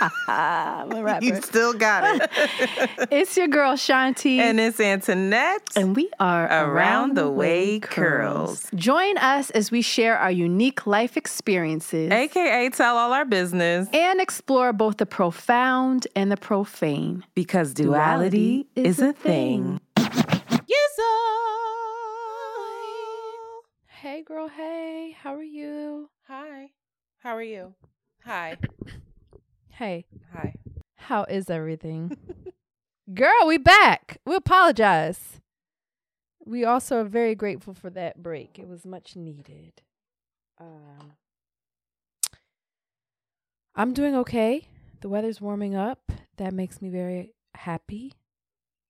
you still got it. it's your girl Shanti. And it's Antoinette. And we are Around the Way Curls. Join us as we share our unique life experiences AKA tell all our business and explore both the profound and the profane. because duality, is a thing. Yes, Hey, girl. Hey, how are you? Hi. How are you? Hi. Hey, Hi. how is everything? girl, we back. We apologize. We also are very grateful for that break. It was much needed. Um, I'm doing okay. The weather's warming up. That makes me very happy.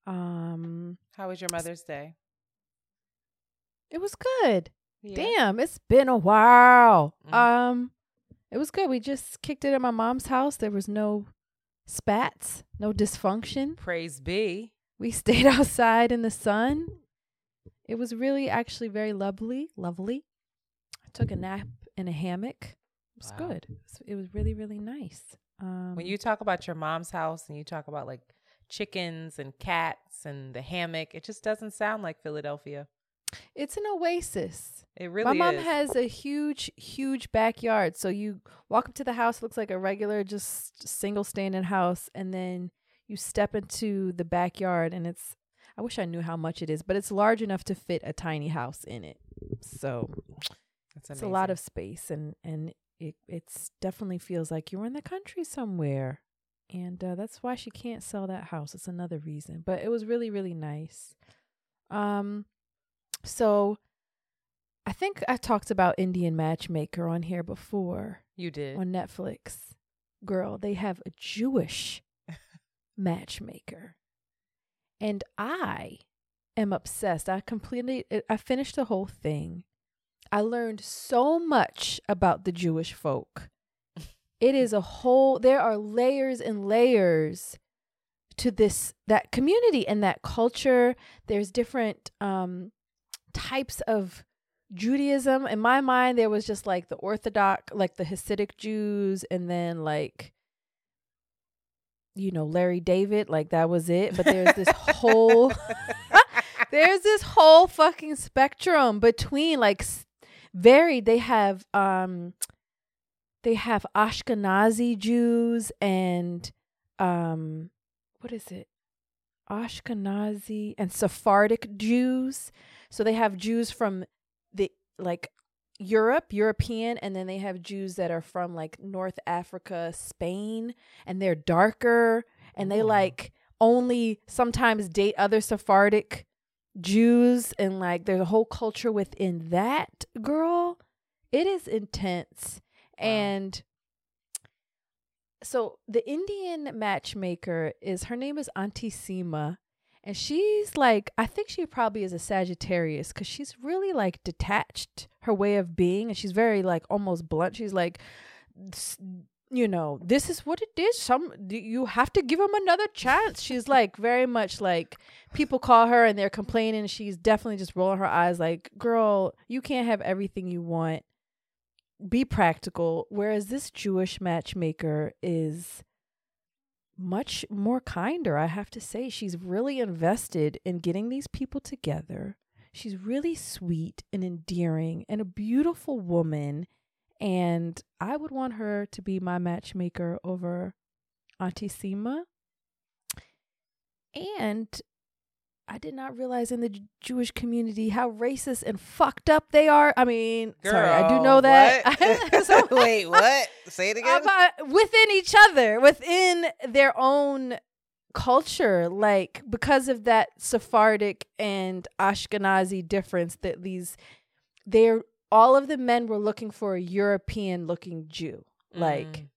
Um, How was your Mother's Day? it was good. Yeah. Damn, it's been a while. Mm. Um, it was good. We just kicked it at my mom's house. There was no spats, no dysfunction. Praise be. We stayed outside in the sun. It was really actually very lovely, lovely. I took a nap in a hammock. It was Wow. good. It was, it was really, really nice. Um, When you talk about your mom's house and you talk about like chickens and cats and the hammock, it just doesn't sound like Philadelphia. It's an oasis. It really My mom is. has a huge, huge backyard. So you walk up to the house, looks like a regular, just single standing house, and then you step into the backyard, and it's. I wish I knew how much it is, but it's large enough to fit a tiny house in it. So That's it's a lot of space, and and it it's definitely feels like you're in the country somewhere, and uh, that's why she can't sell that house. It's another reason, but it was really really nice. Um, so I think I talked about Indian Matchmaker on here before You did. on Netflix. Girl, they have a Jewish matchmaker. And I am obsessed. I completely I finished the whole thing. I learned so much about the Jewish folk. It is a whole there are layers and layers to this that community and that culture. There's different um types of Judaism. In my mind, there was just like the Orthodox, like the Hasidic Jews, and then like, you know, Larry David, like that was it. But there's this whole, there's this whole fucking spectrum between like varied. They have, um, they have Ashkenazi Jews and, um, what is it? Ashkenazi and Sephardic Jews. So they have Jews from the like Europe, European, and then they have Jews that are from like North Africa, Spain, and they're darker and they like only sometimes date other Sephardic Jews and like there's a whole culture within that girl. It is intense. Wow. And so the Indian matchmaker is her name is Auntie Sima. And she's like, I think she probably is a Sagittarius because she's really like detached her way of being. And she's very like almost blunt. She's like, you know, this is what it is. Some you have to give him another chance. She's like very much like people call her and they're complaining. She's definitely just rolling her eyes like, girl, you can't have everything you want. Be practical. Whereas this Jewish matchmaker is much more kinder, I have to say. She's really invested in getting these people together. She's really sweet and endearing and a beautiful woman. And I would want her to be my matchmaker over Auntie Sima. And I did not realize in the J- Jewish community how racist and fucked up they are. I mean, sorry, I do know that. what? So- Wait, what? Say it again. about within each other, within their own culture, like because of that Sephardic and Ashkenazi difference that these they're all of the men were looking for a European looking Jew. Like Mm.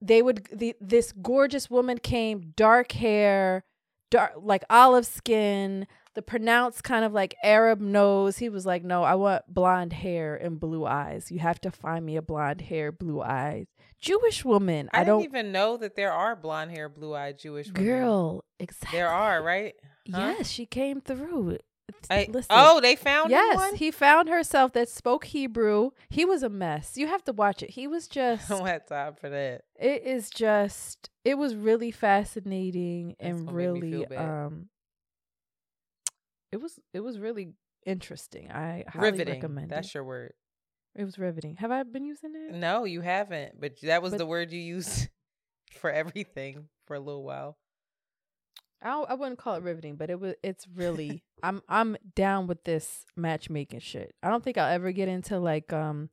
they would the, this gorgeous woman came dark hair dark like olive skin the pronounced kind of like Arab nose. He was like, "No, I want blonde hair and blue eyes. You have to find me a blonde hair, blue eyes, Jewish woman." I, I, don't, even know that there are blonde hair, blue eyed Jewish women. girl, exactly. There are, right? Huh? Yes, she came through. I- Listen. oh, they found yes, he found herself that spoke Hebrew. He was a mess. You have to watch it. He was just. I don't have time for that. it is just. It was really fascinating That's and gonna make me really um. It was it was really interesting. I highly Riveting. recommend That's it. your word. It was riveting. Have I been using it? No, you haven't. But that was But- the word you used for everything for a little while. I I wouldn't call it riveting, but it was. It's really. I'm I'm down with this matchmaking shit. I don't think I'll ever get into like um,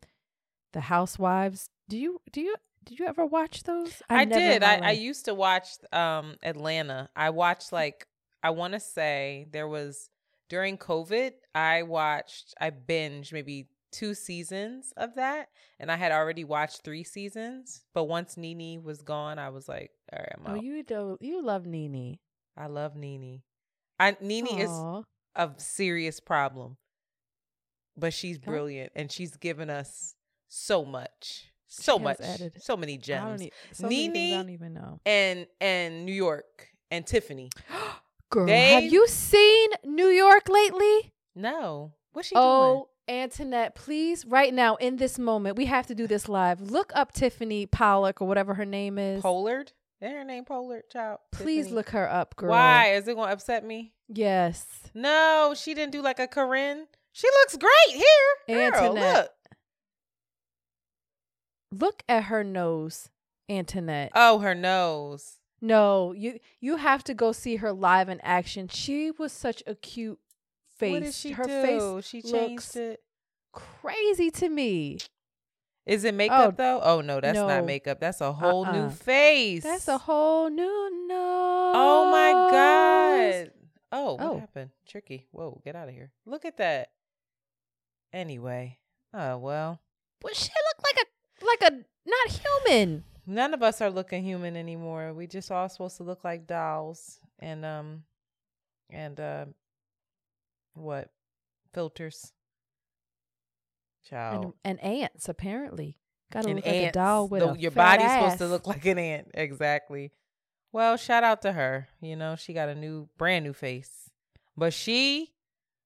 the Housewives. Do you do you did you ever watch those? I, never did. I, I used to watch um Atlanta. I watched like I want to say there was during COVID. I watched. I binged maybe two seasons of that, and I had already watched three seasons. But once Nene was gone, I was like, all right, I'm Oh, you do. You love Nene. I love Nene. I Nene is a serious problem, but she's brilliant, and she's given us so much, so much, added- so many gems. e- so many I Nene don't even know. and and New York and Tiffany. Girl, They- have you seen New York lately? No, what's she oh, doing? Oh, Antoinette, please, right now in this moment, we have to do this live. Look up Tiffany Pollock or whatever her name is. Pollard. Is her name Pollard? Child. Please Tiffany? look her up, girl. Why is it going to upset me? Yes. No, she didn't do like a Corinne. She looks great here. Girl, look. Look at her nose, Antoinette. Oh, her nose. no, you you have to go see her live in action. She was such a cute face. What did she her do? face she looks changed it. crazy to me. Is it makeup Oh, though? Oh no, that's no. not makeup. That's a whole new Uh-uh. face. That's a whole new nose. Oh my god. Oh, what Oh. happened? Tricky. Whoa, get out of here. Look at that. Anyway. Oh well. But she looked like a like a not human. None of us are looking human anymore. We just all supposed to look like dolls and um and uh what? Filters. Child. And, and ants apparently. Gotta and look like a doll with The- a your body's supposed to look like an ant. Exactly. Well, shout out to her. You know, she got a new brand new face. But she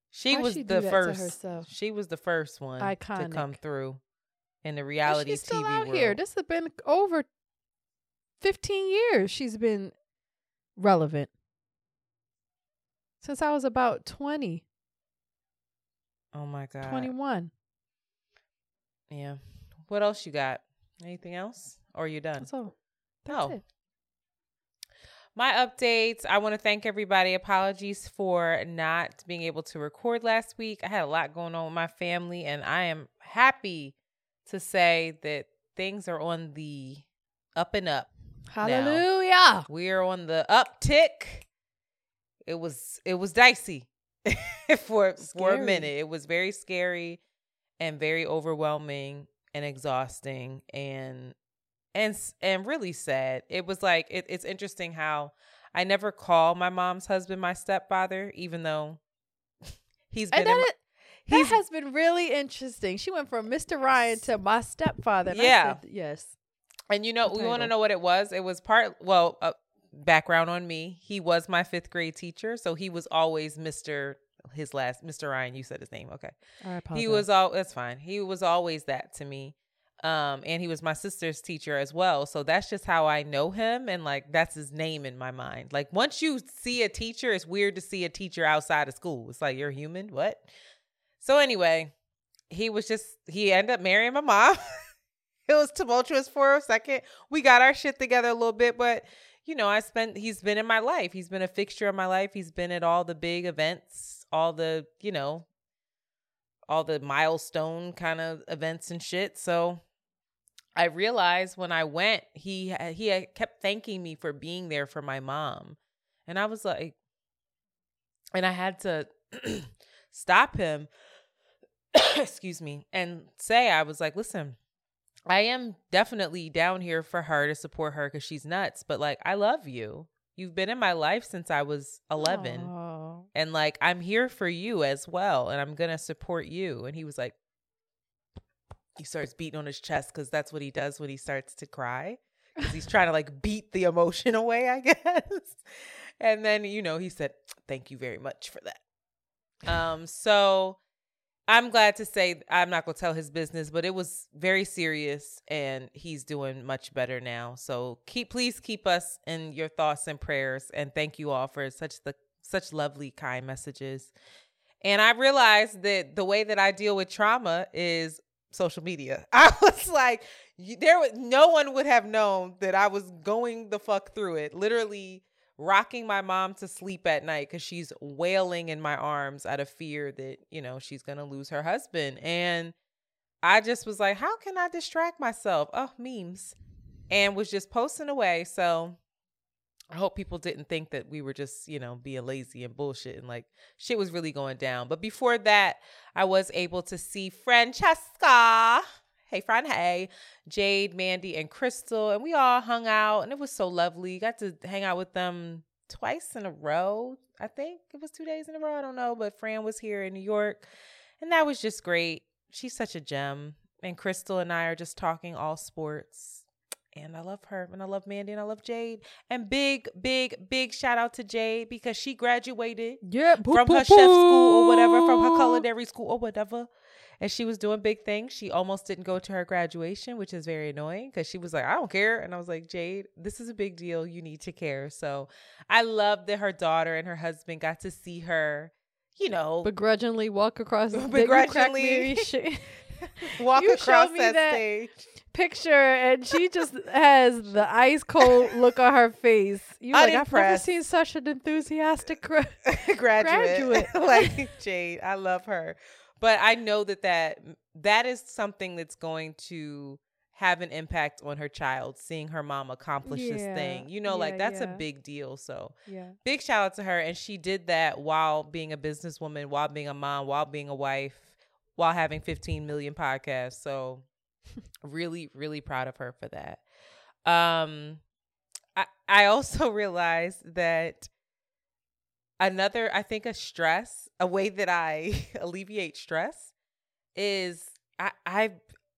she Why'd was she the first she was the first one to come through in the reality she's still TV out world. here. This has been over fifteen years. She's been relevant since I was about 20, oh my god. 21. Yeah. What else you got? Anything else? Or you done? That's all. That's Oh. it. My updates. I want to thank everybody. Apologies for not being able to record last week. I had a lot going on with my family, and I am happy to say that things are on the up and up. Hallelujah. We're on the uptick. It was it was dicey for for a minute. It was very scary and very overwhelming and exhausting and and and really sad. It was like it, it's interesting how I never call my mom's husband my stepfather, even though he's been And that, my, is- that has been really interesting. She went from Mr. Ryan to my stepfather. Yeah. said, yes. And you know, we want to know what it was. It was part, well, uh, background on me. He was my fifth grade teacher. So he was always Mr. His last, Mr. Ryan, you said his name. Okay. I apologize. He was all, that's fine. He was always that to me. Um, and he was my sister's teacher as well. So that's just how I know him. And like, that's his name in my mind. Like, once you see a teacher, it's weird to see a teacher outside of school. It's like, you're human. What? So anyway, he was just, he ended up marrying my mom. it was tumultuous for a second. We got our shit together a little bit, but you know, I spent he's been in my life. He's been a fixture of my life. He's been at all the big events, all the, you know, all the milestone kind of events and shit. So I realized when I went, he he kept thanking me for being there for my mom. And I was like and I had to stop him excuse me and say I was like, "Listen, I am definitely down here for her to support her cuz she's nuts, but like I love you. You've been in my life since I was 11 Aw. And like, I'm here for you as well. And I'm going to support you. And he was like, he starts beating on his chest because that's what he does when he starts to cry. Because he's trying to like beat the emotion away, I guess. And then, you know, he said, Thank you very much for that. Um, so I'm glad to say I'm not gonna tell his business, but it was very serious and he's doing much better now. So keep please keep us in your thoughts and prayers and thank you all for such the such lovely kind messages. And I realized that the way that I deal with trauma is social media. I was like, there was no one would have known that I was going the fuck through it. Literally rocking my mom to sleep at night because she's wailing in my arms out of fear that, you know, she's to lose her husband. And I just was like, how can I distract myself? Oh, memes. And was just posting away. So I hope people didn't think that we were just, you know, being lazy and bullshit and like shit was really going down. But before that, I was able to see Francesca. Hey friend hey. Jade Mandii and Cristle and we all hung out and it was so lovely. Got to hang out with them twice in a row i think. It was two days in a row i don't know but fran was here in new york and that was just great. She's such a gem and Cristle and i are just talking all sports and I love her and I love Mandii and I love Jade. And big, big, big shout out to Jade because she graduated yeah, from her chef school or whatever, from her culinary school or whatever and she was doing big things. She almost didn't go to her graduation, which is very annoying because she was like, I don't care. And I was like, Jade, this is a big deal. You need to care. So I love that her daughter and her husband got to see her, you know, begrudgingly walk across the begrudgingly walk you across that, that stage. Picture and she just has the ice cold look on her face. You like I've never seen such an enthusiastic gra- graduate, graduate. like Jade. I love her but I know that that that is something that's going to have an impact on her child seeing her mom accomplish yeah. this thing. You know, yeah, like that's yeah. a big deal. So, yeah. big shout out to her and she did that while being a businesswoman, while being a mom, while being a wife, while having 15 million podcasts. So, really really proud of her for that. Um I I also realized that another i think a stress a way that i alleviate stress is i i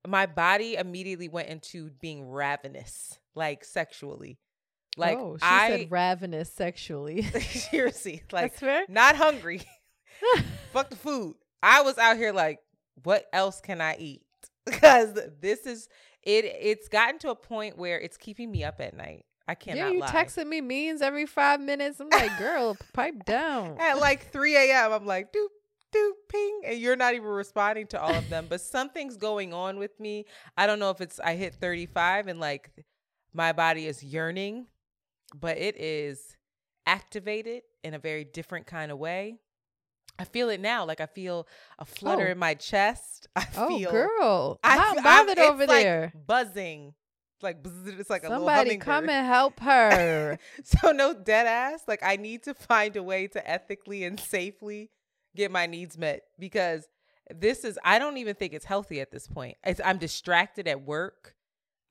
my body immediately went into being ravenous like sexually. Like oh, she I, said ravenous sexually. Seriously like not hungry. Fuck the food. I was out here like what else can i eat because this is it it's gotten to a point where it's keeping me up at night I cannot. Yeah, you lie. texting me means every five minutes. I'm like, girl, pipe down. At like 3 a.m., I'm like, doop, doop, ping, and you're not even responding to all of them. but something's going on with me. I don't know if it's I hit 35 and like my body is yearning, but it is activated in a very different kind of way. I feel it now. Like I feel a flutter oh. in my chest. I oh, feel, girl, I, how bothered over like there? Buzzing like it's like a somebody come and help her. so no dead ass. Like I need to find a way to ethically and safely get my needs met because this is I don't even think it's healthy at this point. It's, I'm distracted at work,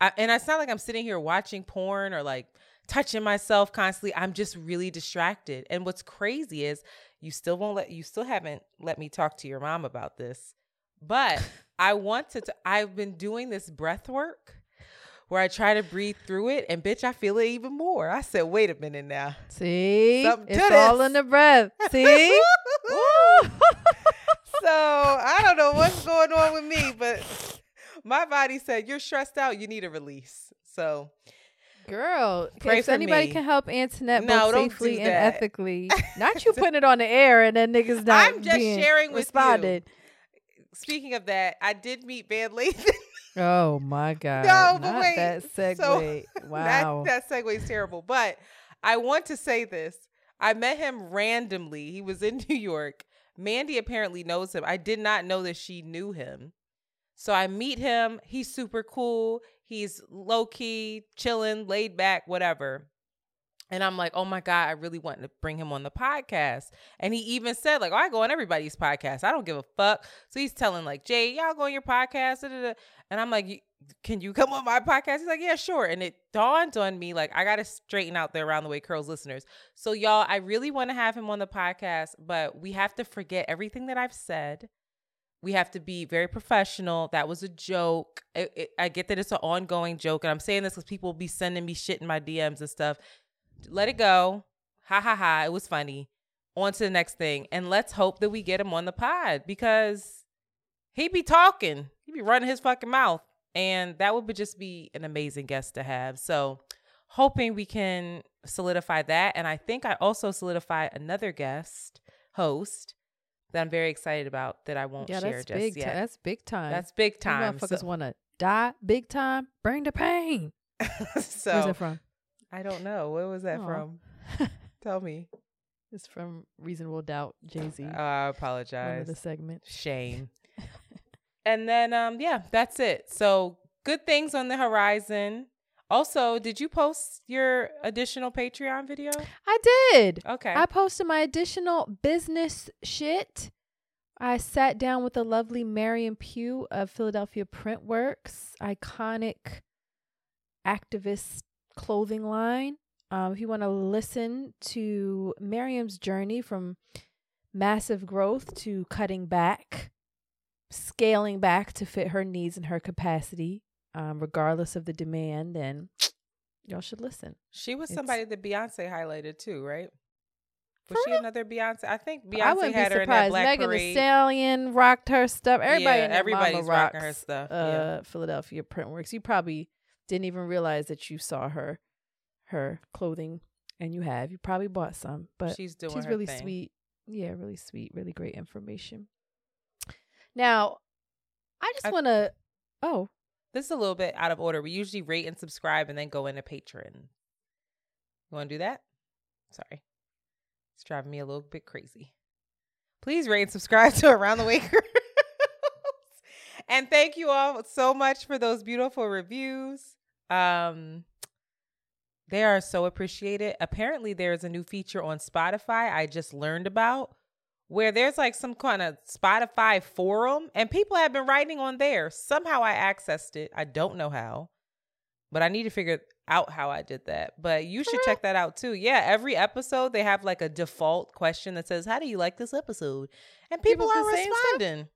I, and it's not like I'm sitting here watching porn or like touching myself constantly. I'm just really distracted. And what's crazy is you still won't let you still haven't let me talk to your mom about this, but I want to. T- I've been doing this breath work where I try to breathe through it, and bitch, I feel it even more. I said, wait a minute now. See, Something it's all in the breath. See. so I don't know what's going on with me, but my body said you're stressed out. You need a release. So. Girl, Pray if anybody me. can help Antoinette no, both safely do and ethically, not you putting it on the air and then niggas not I'm just sharing with responded. you. Speaking of that, I did meet Van Lathan. Oh my god! No, but Not wait. That segue. So, wow. That, that segue is terrible. But I want to say this. I met him randomly. He was in New York. Mandii apparently knows him. I did not know that she knew him. So I meet him. He's super cool. He's low key, chilling, laid back, whatever. And I'm like, oh my God, I really want to bring him on the podcast. And he even said, like, oh, I go on everybody's podcast. I don't give a fuck. So he's telling, like, Jay, y'all go on your podcast. Da, da, da. And I'm like, can you come on my podcast? He's like, yeah, sure. And it dawned on me, like, I got to straighten out the Around the Way Curls listeners. So, y'all, I really want to have him on the podcast, but we have to forget everything that I've said. We have to be very professional. That was a joke. It, it, I get that it's an ongoing joke. And I'm saying this because people will be sending me shit in my DMs and stuff. Let it go. Ha ha ha. It was funny. On to the next thing. And let's hope that we get him on the pod because he be talking. He be running his fucking mouth and that would just be an amazing guest to have. So, hoping we can solidify that. And I think I also solidify another guest host that I'm very excited about that I won't yeah, share that's just big yet. T- that's big time. That's big time. You motherfuckers so, want to die big time? Bring the pain. so, Where's that from? I don't know. Where was that from? Tell me. It's from Reasonable Doubt, Jay Z. Uh, I apologize. The segment. Shame. And then um yeah, that's it. So good things on the horizon. Also, did you post your additional Patreon video? I did. Okay. I posted my additional business shit. I sat down with the lovely Maryam Pugh of Philadelphia Printworks, iconic activist clothing line. Um, if you want to listen to Maryam's journey from massive growth to cutting back, scaling back to fit her needs and her capacity, um, regardless of the demand, then y'all should listen. She was somebody that Beyonce highlighted too, right? Was she another Beyonce? I think Beyonce I wouldn't had be her surprised. in that Black Megan. Thee Stallion rocked her stuff. Everybody yeah, in everybody's Mama rocking her stuff. Uh, yeah. Philadelphia Printworks. You probably didn't even realize that you saw her, her clothing, and you have. You probably bought some, but she's doing. she's really thing. sweet. Yeah, really sweet. Really great information. Now, I just want to. Oh, This is a little bit out of order. We usually rate and subscribe and then go into Patreon. You want to do that? Sorry. It's driving me a little bit crazy. Please rate and subscribe to Around the Way and thank you all so much for those beautiful reviews. Um they are so appreciated. Apparently there's a new feature on Spotify I just learned about where there's like some kind of Spotify forum and people have been writing on there. Somehow I accessed it. I don't know how, but I need to figure out how I did that. But you should check that out too. Yeah, every episode they have like a default question that says, "How do you like this episode?" And people, People are just saying stuff? responding.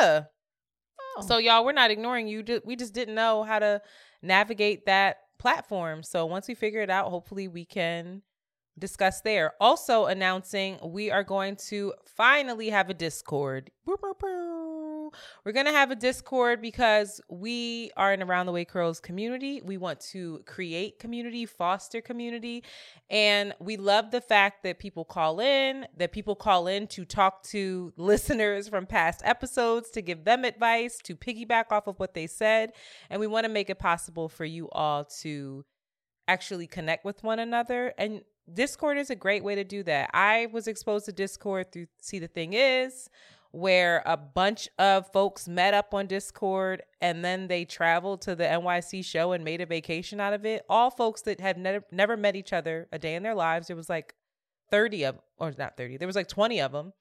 Yeah. oh. So y'all, we're not ignoring you. We just didn't know how to navigate that platform. So once we figure it out, hopefully we can discuss there. Also announcing we are going to finally have a Discord. We're going to have a Discord because we are an Around the Way Curls community. We want to create community, foster community, and we love the fact that people call in, that people call in to talk to listeners from past episodes, to give them advice, to piggyback off of what they said. And we want to make it possible for you all to actually connect with one another. And Discord is a great way to do that. I was exposed to Discord through See the Thing Is, where a bunch of folks met up on Discord and then they traveled to the NYC show and made a vacation out of it. All folks that had never never met each other a day in their lives. There was like 30 of or not 30. There was like 20 of them.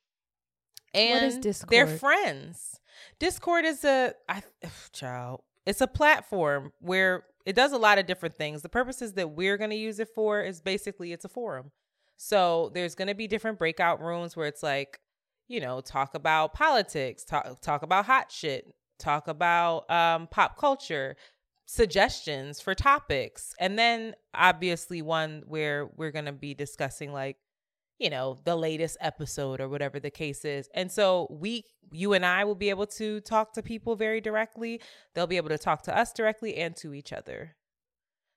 And is they're friends. Discord is a I child. It's a platform where it does a lot of different things. The purposes that we're going to use it for is basically it's a forum. So there's going to be different breakout rooms where it's like, you know, talk about politics, talk talk about hot shit, talk about um, pop culture, suggestions for topics, and then obviously one where we're going to be discussing like, you know, the latest episode or whatever the case is. And so we, you and I will be able to talk to people very directly. They'll be able to talk to us directly and to each other.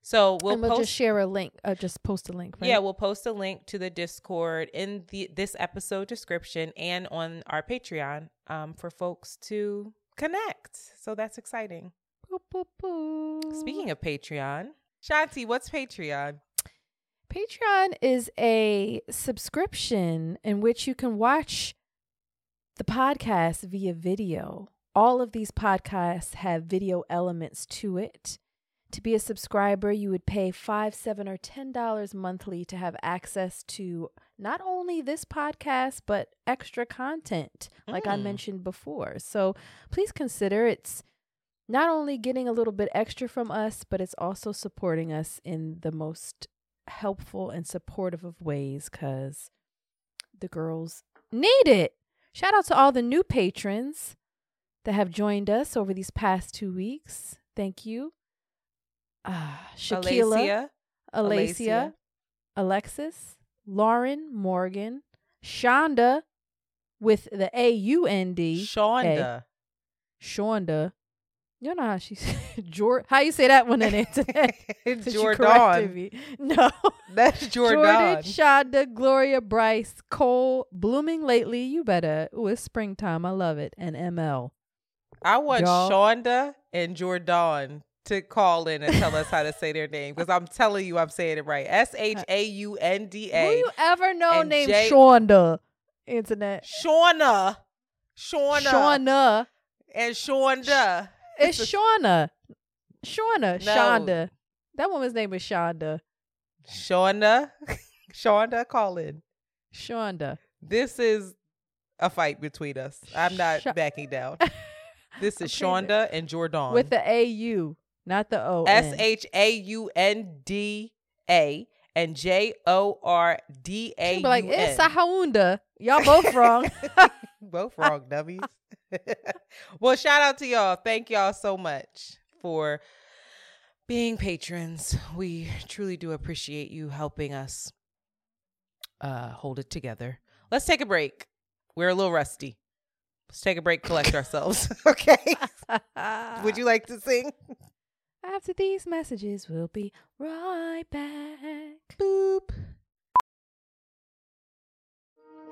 So we'll, we'll post just share a link. Uh, just post a link. Right? yeah, we'll post a link to the Discord in the this episode description and on our Patreon um, for folks to connect. So that's exciting. Boop, boop, boop. Speaking of Patreon, Shanti, what's Patreon? Patreon is a subscription in which you can watch the podcast via video. All of these podcasts have video elements to it. To be a subscriber, you would pay five, seven, or ten dollars monthly to have access to not only this podcast but extra content, like I Mm. mentioned before. So please consider it's not only getting a little bit extra from us, but it's also supporting us in the most helpful and supportive of ways because the girls need it. Shout out to all the new patrons that have joined us over these past two weeks. Thank you. Uh, Shaquila, Alacia, Alacia, Alexis, Lauren, Morgan, Shonda with the A U N D, Shonda. Shonda. You know how she Jor- how you say that one in it today? Since Jordan. me. No. That's Jordan. Jordan, Shonda, Gloria, Bryce, Cole, blooming lately. You better. Ooh, it's springtime. I love it. And ML. I want Y'all- Shonda and Jordan to call in and tell us how to say their name because I'm telling you, I'm saying it right. S H A U N D A. Who you ever know named J- Shonda? Internet. Shauna. Shauna. Shauna. And Shonda. It's Shauna. Shauna. No. Shonda. That woman's name is Shonda. Shauna. Shonda, call in. Shonda. This is a fight between us. I'm not Sh- backing down. This is Okay, Shonda and Jordan. With the A U, not the O. S H A U N D A and J O R D A be like, it's N. Sahunda. Y'all both wrong. Both wrong, dummies. well, shout out to y'all. Thank y'all so much for being patrons. We truly do appreciate you helping us uh, hold it together. Let's take a break. We're a little rusty. Let's take a break, collect ourselves. okay. Would you like to sing? After these messages, we'll be right back. Boop.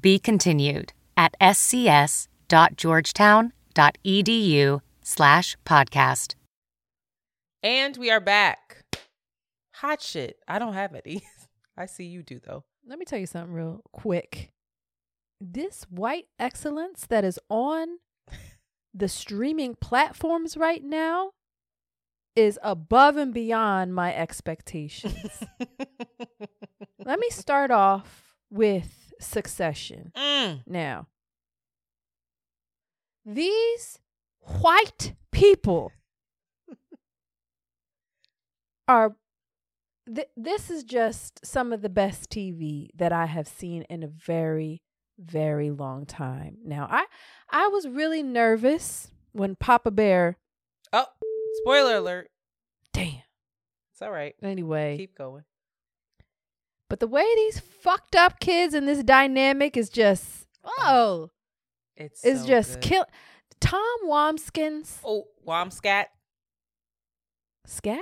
Be continued at scs.georgetown.edu slash podcast. And we are back. Hot shit. I don't have any. I see you do though. Let me tell you something real quick. This white excellence that is on the streaming platforms right now is above and beyond my expectations. Let me start off with Succession. Mm. Now, these white people are. Th- this is just some of the best TV that I have seen in a very, very long time. Now, I I was really nervous when Papa Bear. Oh, spoiler alert. Damn. It's all right. Anyway, Keep going. But the way these fucked up kids in this dynamic is just oh, It's it's so just good. kill. Tom Wamskins, Oh, Wamscat. scat?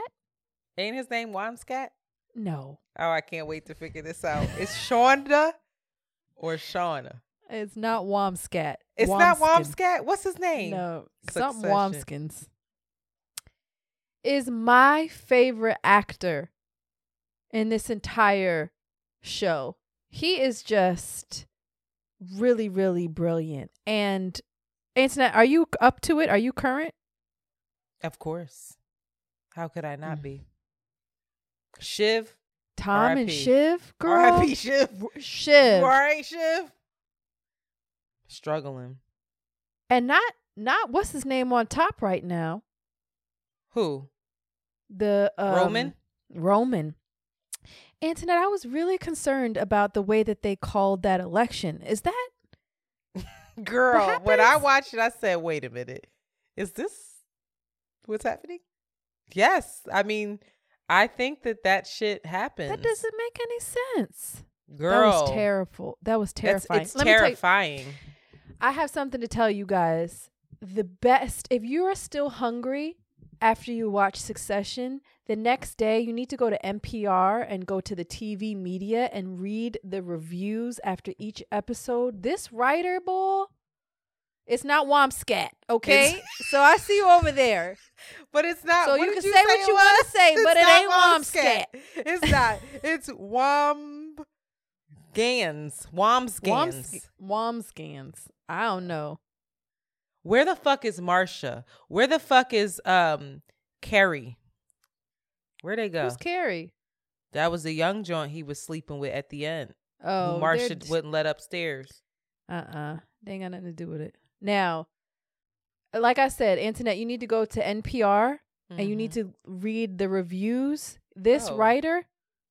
Ain't his name Wamscat? No, Oh, I can't wait to figure this out. It's Shonda or Shauna? it's not Wamscat. It's not. Wamscat. What's his name? No, something Succession. Wamskins is my favorite actor in this entire show. He is just really, really brilliant. And Antoinette, are you up to it? Are you current? Of course. How could I not Mm. be? Shiv. Tom and R.I.P. Shiv, girl. R.I.P. Shiv. Shiv. You all right, Shiv? Struggling. And not not what's his name on top right now. Who? The um, Roman? Roman. Antoinette, I was really concerned about the way that they called that election. Is that Girl, when I watched it, I said, wait a minute. Is this what's happening? Yes. I mean, I think that that shit happened. That doesn't make any sense. Girl. That was terrible. That was That's- terrifying. It's Let me tell you- terrifying. I have something to tell you guys. The best, if you are still hungry after you watch Succession, the next day you need to go to NPR and go to the TV media and read the reviews after each episode. This writer, boy, it's not Womscat, okay? so I see you over there. But it's not. So you can say what you wanna say, It's but it ain't Womscat. It's not. It's Womb Gans. Womsgans. I don't know. Where the fuck is Marsha? Where the fuck is um Carrie? Where'd they go? Who's Carrie? that was the young joint he was sleeping with at the end. Oh, Marsha d- wouldn't let upstairs. Uh-uh. They ain't got nothing to do with it. Now, like I said, Antoinette, you need to go to NPR and you need Mhm. to read the reviews. This Oh. writer,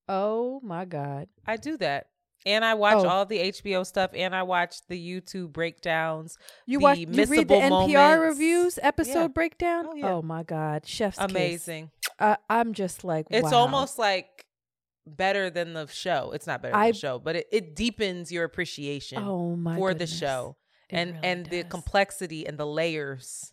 oh my God. I do that. And I watch Oh. all the HBO stuff and I watch the YouTube breakdowns. You The watch you read the NPR moments. reviews episode Yeah. breakdown? Oh, yeah. my God. Chef's kiss. Amazing. Uh, I'm just like, It's wow. almost like better than the show. It's not better than I- the show, but it, it deepens your appreciation oh my for goodness. the show It and really and the complexity and the layers.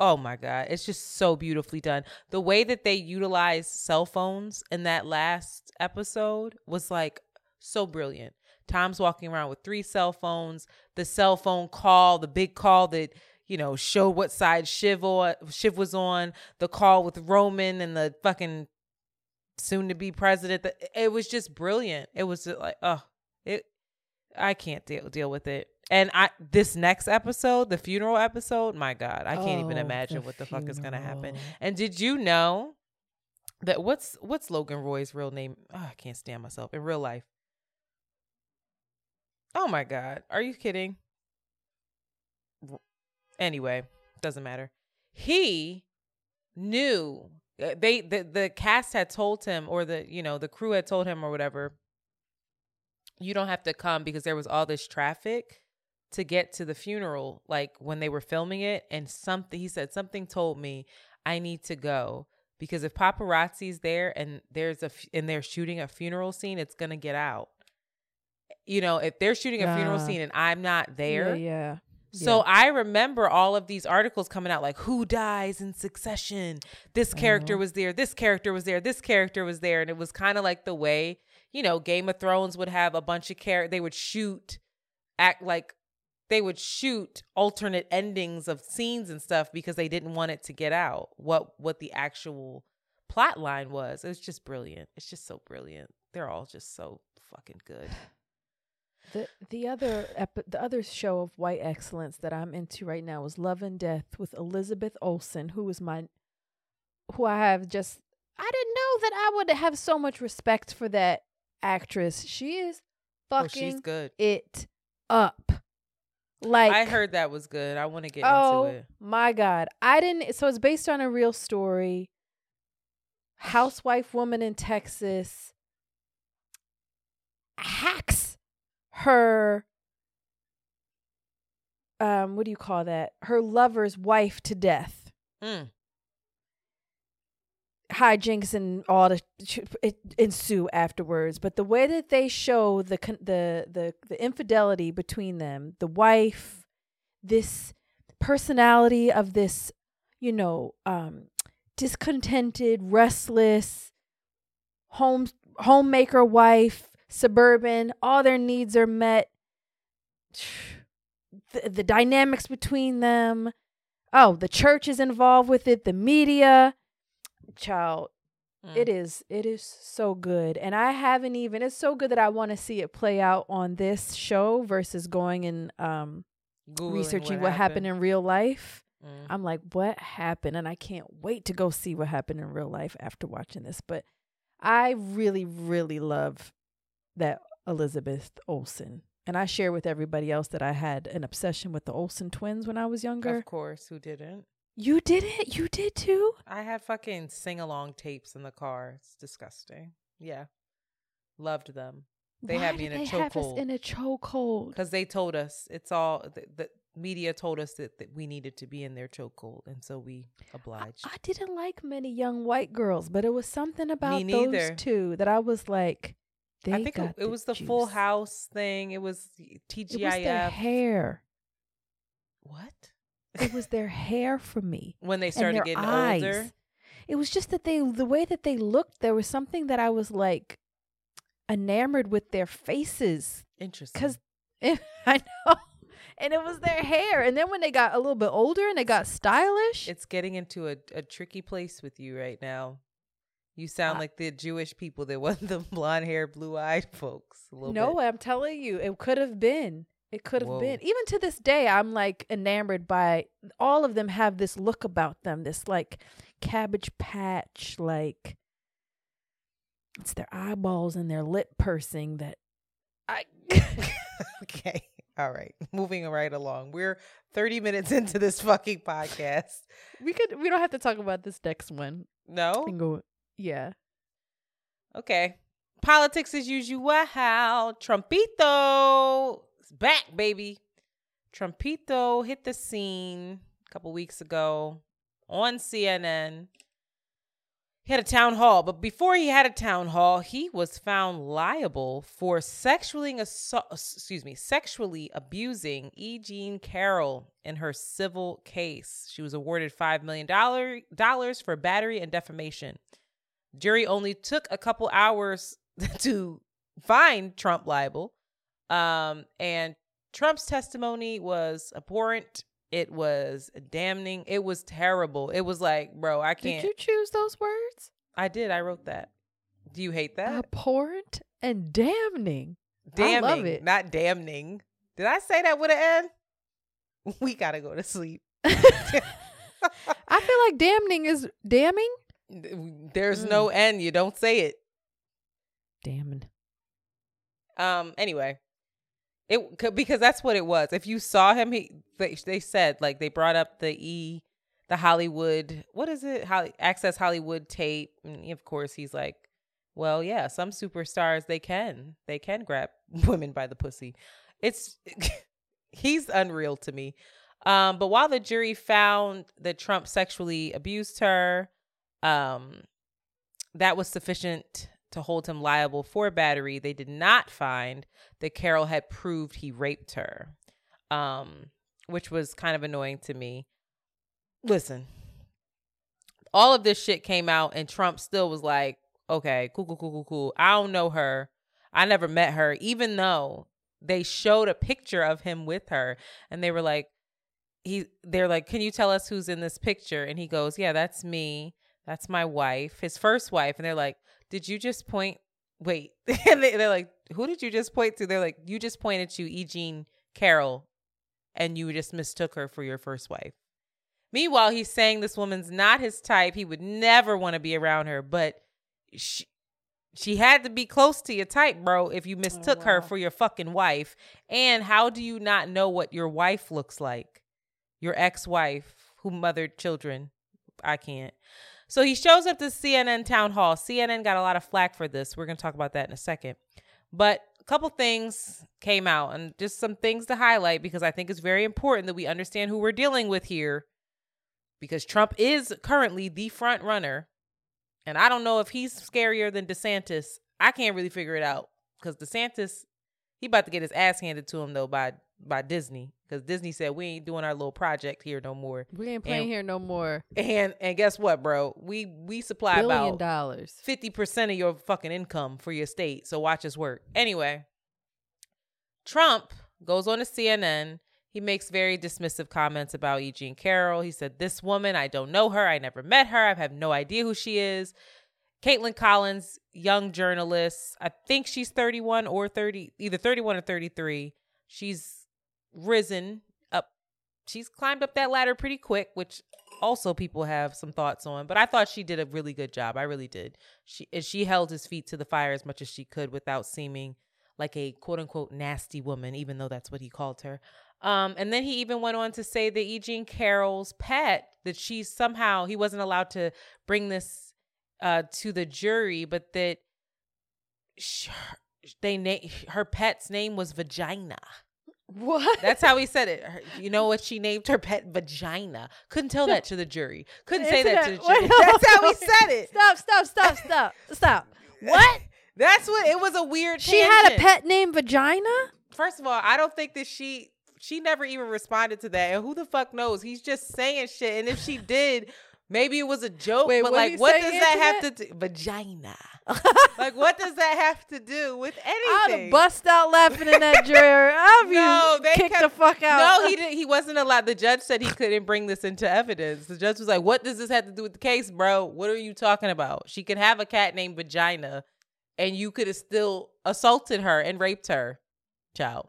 Oh my god, it's just so beautifully done. The way that they utilize cell phones in that last episode was like so brilliant. Tom's walking around with three cell phones. The cell phone call, the big call that you know showed what side Shiv on, Shiv was on. The call with Roman and the fucking soon to be president. It was just brilliant. It was like oh, it. I can't deal deal with it. And I this next episode, the funeral episode, my God, I can't even Oh, imagine what the fuck is gonna happen. And did you know that what's what's Logan Roy's real name? Oh, I can't stand myself in real life. Oh my God, are you kidding? Anyway, doesn't matter. He knew uh, they the the cast had told him or the you know the crew had told him or whatever you don't have to come because there was all this traffic to get to the funeral like when they were filming it and something he said something told me I need to go because if paparazzi's there and there's a and they're shooting a funeral scene it's going to get out. You know, if they're shooting a funeral scene and I'm not there, Yeah, yeah. so Yeah. I remember all of these articles coming out like who dies in succession. This character was there, this character was there, this character was there and it was kind of like the way, you know, Game of Thrones would have a bunch of characters they would shoot act like they would shoot alternate endings of scenes and stuff because they didn't want it to get out what what the actual plot line was. It was just brilliant. It's just so brilliant. They're all just so fucking good. The the other epi- the other show of white excellence that I'm into right now is Love and Death with Elizabeth Olsen, who is my who I have just I didn't know that I would have so much respect for that actress. She is Oh, she's fucking good. it up. Like I heard that was good. I want to get oh into it. my god. I didn't so it's based on a real story. Housewife woman in Texas hacks her um what do you call that? Her lover's wife to death. Mm. Hijinks and all the it ensue afterwards, but the way that they show the the the the infidelity between them, the wife, this personality of this, you know, um discontented, restless home homemaker wife, suburban, all their needs are met. The, the dynamics between them. Oh, the church is involved with it, the media. Child, Mm. it is it is so good. And I haven't even it's so good that I want to see it play out on this show versus going and um Googling researching what, happened in real life. Mm. I'm like, what happened? And I can't wait to go see what happened in real life after watching this. But I really, really love that Elizabeth Olsen. And I share with everybody else that I had an obsession with the Olsen twins when I was younger. Of course, who didn't? You did it? You did too? I had fucking sing along tapes in the car. It's disgusting. Yeah. Loved them. They Why had me in a they have us chokehold. in a chokehold. because they told us it's all the, the media told us that, that we needed to be in their chokehold, and so we obliged. I didn't like many young white girls, but it was something about those two that I was like, they I think it, it was the Full. House thing. It was It was their hair. what? It was their hair for me. When they started getting eyes. older. It was just that they, the way that they looked, there was something that I was like enamored with their faces. Interesting. Cause I know, and it was their hair. And then when they got a little bit older and they got stylish, it's getting into a, a tricky place with you right now. You sound uh, like the Jewish people that want the blonde hair, blue eyed folks. A no, bit. I'm telling you, it could have been. It could have Whoa. been. Even to this day, I'm like enamored by all of them. Have this look about them, this like cabbage patch, like it's their eyeballs and their lip pursing that I. okay. All right. Moving right along. We're 30 minutes into this fucking podcast. we could. We don't have to talk about this next one. No? And go. Yeah. Okay. Politics as usual. Trumpito is back, baby. Trumpito hit the scene a couple weeks ago on CNN. He had a town hall, but before he had a town hall, he was found liable for sexually assault, excuse me, sexually abusing E. Jean Carroll in her civil case. She was awarded $5 million for battery and defamation. Jury only took a couple hours to find Trump liable. Um, and Trump's testimony was abhorrent. It was damning. It was terrible. It was like, bro, I can't. Did you choose those words? I did. I wrote that. Do you hate that? Abhorrent and damning. damning, I love it. not damning. Did I say that with an N? We gotta go to sleep. I feel like damning is damning. There's no Mm. N. You don't say it. Damning. Um. Anyway, it because that's what it was. If you saw him, he they, they said like they brought up the E, the Hollywood. What is it? How Access Hollywood tape. And of course, he's like, well, yeah, some superstars they can they can grab women by the pussy. It's he's unreal to me. Um. But while the jury found that Trump sexually abused her, um, that was sufficient to hold him liable for battery. They did not find that Carroll had proved he raped her, um, which was kind of annoying to me. Listen, all of this shit came out, and Trump still was like, okay, cool, cool, cool, cool, cool. I don't know her. I never met her, even though they showed a picture of him with her, and they were like, he, they're like, can you tell us who's in this picture? And he goes, yeah, that's me. That's my wife, his first wife. And they're like, did you just point? Wait. and they, they're like, who did you just point to? They're like, you just pointed to E. Jean Carroll and you just mistook her for your first wife. Meanwhile, he's saying this woman's not his type. He would never want to be around her, but she, she had to be close to your type, bro, if you oh, mistook her wow. for your fucking wife. And how do you not know what your wife looks like? Your ex wife who mothered children. I can't. So he shows up to CNN town hall. CNN got a lot of flack for this. We're going to talk about that in a second. But a couple things came out and just some things to highlight because I think it's very important that we understand who we're dealing with here because Trump is currently the front runner. And I don't know if he's scarier than DeSantis. I can't really figure it out because DeSantis, he about to get his ass handed to him though by by Disney because Disney said we ain't doing our little project here no more. We ain't playing And- here no more. And and guess what, bro? We we supply Billion about dollars. fifty percent of your fucking income for your state. So watch us work. Anyway, Trump goes on to CNN. He makes very dismissive comments about Eugene Carroll. He said, "This woman, I don't know her. I never met her. I have no idea who she is." Kaitlan Collins, young journalist. I think she's 31 or 30, either 31 or 33. She's risen up. She's climbed up that ladder pretty quick, which also people have some thoughts on. But I thought she did a really good job. I really did. She she held his feet to the fire as much as she could without seeming like a quote unquote nasty woman, even though that's what he called her. Um, and then he even went on to say that E. Jean Carroll's pet, that she somehow he wasn't allowed to bring this uh, to the jury, but that sh- they na- her pet's name was Vagina. What? That's how he said it. Her- you know what she named her pet Vagina. Couldn't tell that to the jury. Couldn't say that to the jury. Wait, That's how he said it. Stop, stop, stop, stop, stop. What? That's what it was a weird She had a pet named Vagina? First of all, I don't think that she she never even responded to that. And who the fuck knows? He's just saying shit. And if she did, maybe it was a joke. Wait, but what'd like, what does that have to do? Vagina. like, what does that have to do with I'd anything? have bust out laughing in that jury. I'd be No, they kicked kept- the fuck out. No, he didn't. He wasn't allowed. The judge said he couldn't bring this into evidence. The judge was like, "What does this have to do with the case, bro? What are you talking about? She could have a cat named Vagina, and you could have still assaulted her and raped her, child."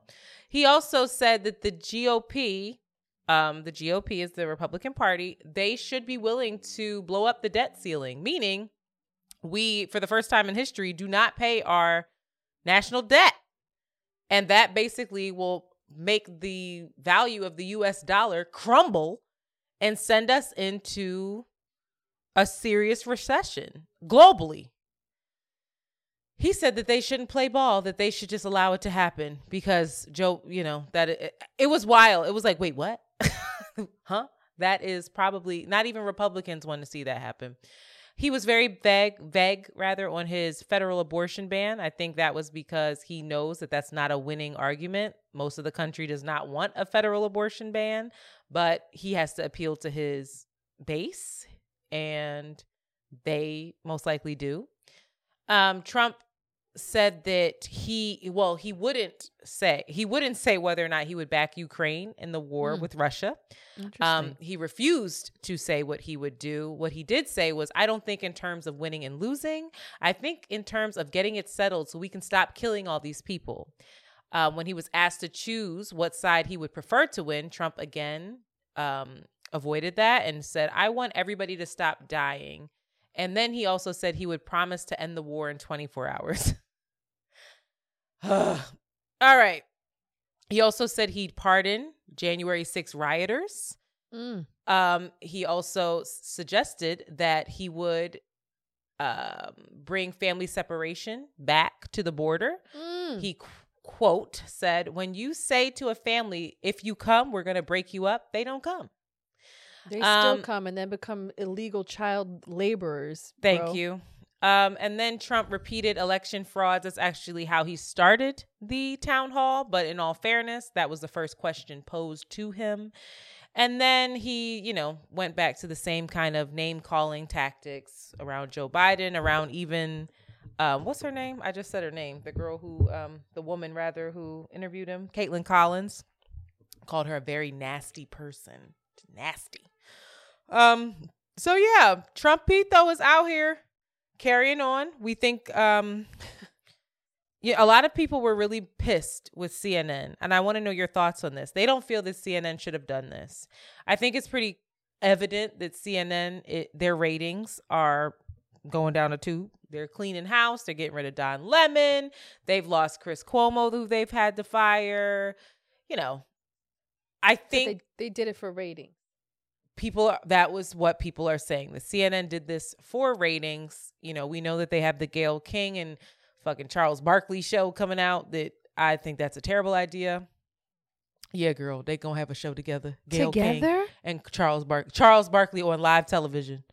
He also said that the GOP, um, the GOP is the Republican Party, they should be willing to blow up the debt ceiling, meaning we, for the first time in history, do not pay our national debt. And that basically will make the value of the US dollar crumble and send us into a serious recession globally. He said that they shouldn't play ball, that they should just allow it to happen because Joe, you know, that it, it was wild. It was like, wait, what? Huh? That is probably not even Republicans want to see that happen. He was very vague, vague rather, on his federal abortion ban. I think that was because he knows that that's not a winning argument. Most of the country does not want a federal abortion ban, but he has to appeal to his base, and they most likely do. Um, Trump said that he well he wouldn't say he wouldn't say whether or not he would back Ukraine in the war Mm. with Russia. Um, he refused to say what he would do. What he did say was, I don't think in terms of winning and losing. I think in terms of getting it settled so we can stop killing all these people. Um, when he was asked to choose what side he would prefer to win, Trump again um, avoided that and said, I want everybody to stop dying. And then he also said he would promise to end the war in 24 hours. All right. He also said he'd pardon January 6 rioters. Mm. Um, he also suggested that he would um, bring family separation back to the border. Mm. He qu- quote said, "When you say to a family, if you come, we're going to break you up, they don't come." They still Um, come and then become illegal child laborers. Thank bro. you. Um, and then Trump repeated election frauds. That's actually how he started the town hall. But in all fairness, that was the first question posed to him. And then he, you know, went back to the same kind of name calling tactics around Joe Biden, around even, um, what's her name? I just said her name. The girl who, um, the woman rather, who interviewed him, Kaitlan Collins, called her a very nasty person. Nasty. Um, so yeah, Trumpito though is out here carrying on. We think um yeah, a lot of people were really pissed with CNN, and I want to know your thoughts on this. They don't feel that CNN should have done this. I think it's pretty evident that CNN it, their ratings are going down a tube. They're cleaning house. They're getting rid of Don Lemon. They've lost Chris Cuomo, who they've had to fire. You know, I think they, they did it for ratings. People are, that was what people are saying. The CNN did this for ratings. You know, we know that they have the Gayle King and fucking Charles Barkley show coming out that I think that's a terrible idea. Yeah, girl, they gonna have a show together. Gayle King Together? and Charles Bark Charles Barkley on live television.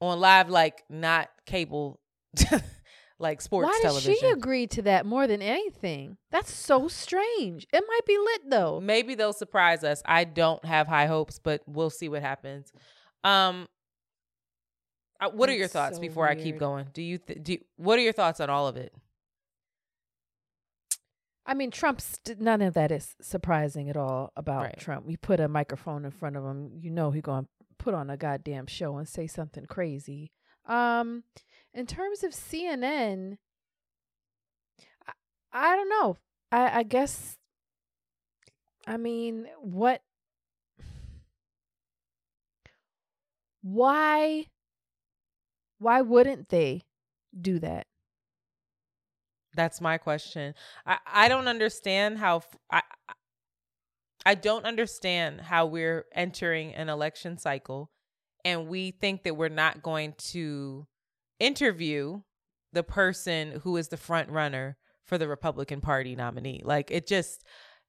On live like not cable like sports Why did she agree to that more than anything? That's so strange. It might be lit though. Maybe they'll surprise us. I don't have high hopes, but we'll see what happens. Um, uh, what are your thoughts so before I keep going? Do you th- do? You, what are your thoughts on all of it? I mean, Trump's none of that is surprising at all about Right. Trump. You put a microphone in front of him, you know he's going to put on a goddamn show and say something crazy. Um, in terms of CNN, I, I don't know. I, I guess. I mean, what? Why? Why wouldn't they do that? That's my question. I I don't understand how I- I don't understand how we're entering an election cycle and we think that we're not going to interview the person who is the front runner for the Republican Party nominee. Like it just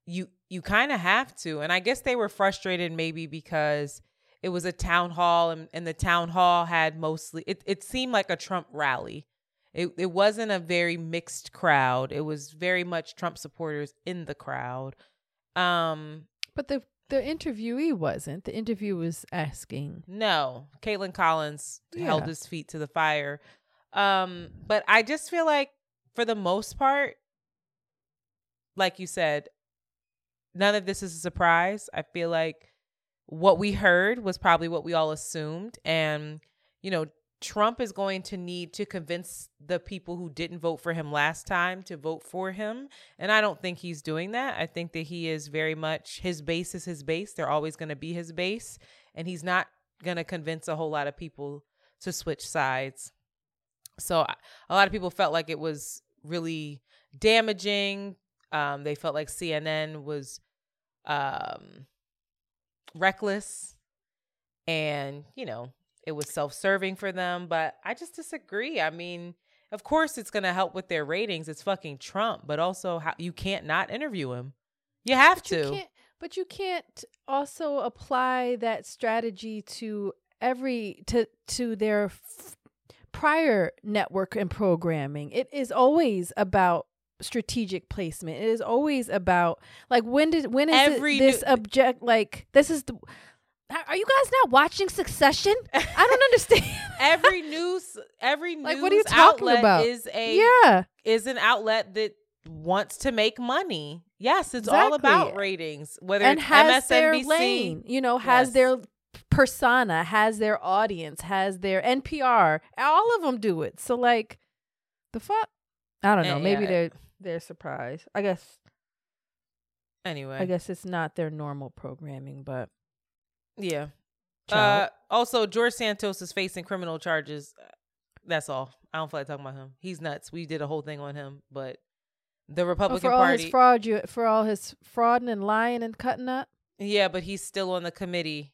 you you kind of have to. And I guess they were frustrated maybe because it was a town hall and, and the town hall had mostly it, it seemed like a Trump rally. It it wasn't a very mixed crowd. It was very much Trump supporters in the crowd. Um But the the interviewee wasn't. The interview was asking. no, Kaitlan Collins held his feet to the fire. Um, but I just feel like for the most part, like you said, none of this is a surprise. I feel like what we heard was probably what we all assumed. And, you know, Trump is going to need to convince the people who didn't vote for him last time to vote for him. And I don't think he's doing that. I think that he is very much his base is his base. They're always going to be his base. And he's not going to convince a whole lot of people to switch sides. So a lot of people felt like it was really damaging. Um, they felt like CNN was um, reckless and, you know, it was self serving for them. But I just disagree. I mean, of course, it's going to help with their ratings. It's fucking Trump, but also how, you can't not interview him. You have But to. you can't. But you can't also apply that strategy to every to to their f- prior network and programming. It is always about strategic placement. It is always about like when did when is it this new- object like this is the are you guys not watching Succession? I don't understand. every news every news Like, what are you talking outlet about? is a yeah. is an outlet that wants to make money. Yes, it's all about ratings. Whether and it's has MSNBC, their lane, you know, has Yes. their persona, has their audience, has their NPR. All of them do it. So like, the fuck? I don't know. Eh, Maybe yeah. they're they're surprised. I guess. anyway. I guess it's not their normal programming, but yeah. Uh, also, George Santos is facing criminal charges. That's all. I don't feel like talking about him. He's nuts. We did a whole thing on him, but the Oh, Republican for all Party. his fraud, you for all his frauding and lying and cutting up. Yeah, but he's still on the committee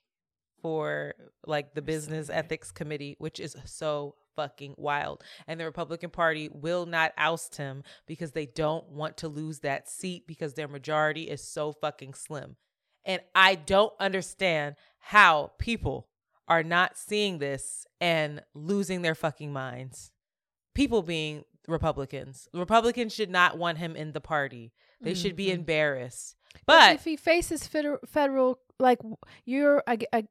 for like the business ethics committee, which is so fucking wild. And the Republican Party will not oust him because they don't want to lose that seat because their majority is so fucking slim. And I don't understand how people are not seeing this and losing their fucking minds. People being Republicans. Republicans should not want him in the party. They should be Mhm. embarrassed. But But if he faces federal, federal like you're, I,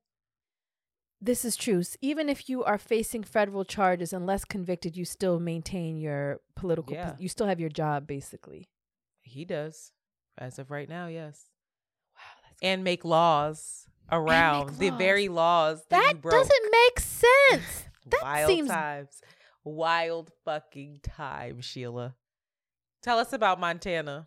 this is true. Even if you are facing federal charges, unless convicted, you still maintain your political. Yeah. You still have your job, basically. He does. As of right now, yes. And make laws around the laws. very laws that, you that doesn't make sense. that Wild seems- times. Wild fucking time, Sheila. Tell us about Montana.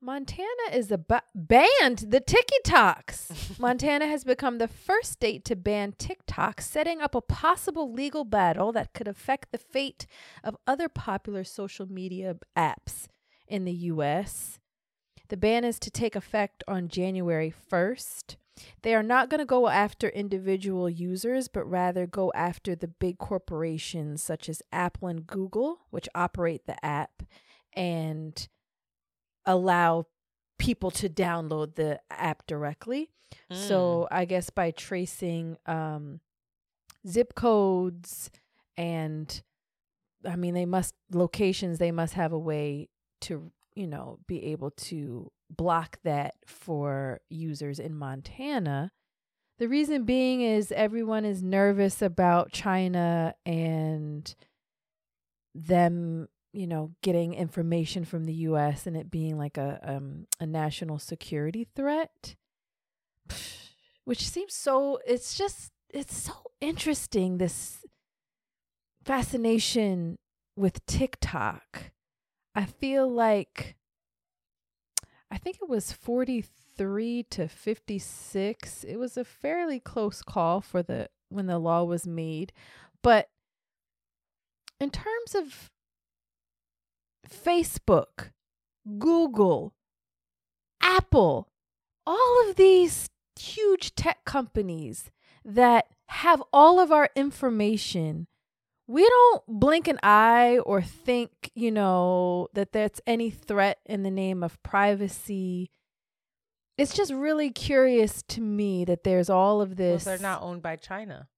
Montana is a ba- banned the TikToks. Montana has become the first state to ban TikTok, setting up a possible legal battle that could affect the fate of other popular social media apps in the U.S. The ban is to take effect on January 1st. They are not going to go after individual users, but rather go after the big corporations such as Apple and Google, which operate the app, and allow people to download the app directly. So I guess by tracing um, zip codes and I mean they must locations they must have a way to you know be able to block that for users in Montana. The reason being is everyone is nervous about China and them, you know, getting information from the US and it being like a um a national security threat. Which seems so it's just it's so interesting this fascination with TikTok. I feel like I think it was 43 to 56. It was a fairly close call for the when the law was made, but in terms of Facebook, Google, Apple, all of these huge tech companies that have all of our information we don't blink an eye or think, you know, that there's any threat in the name of privacy. It's just really curious to me that there's all of this. Well, they're not owned by China.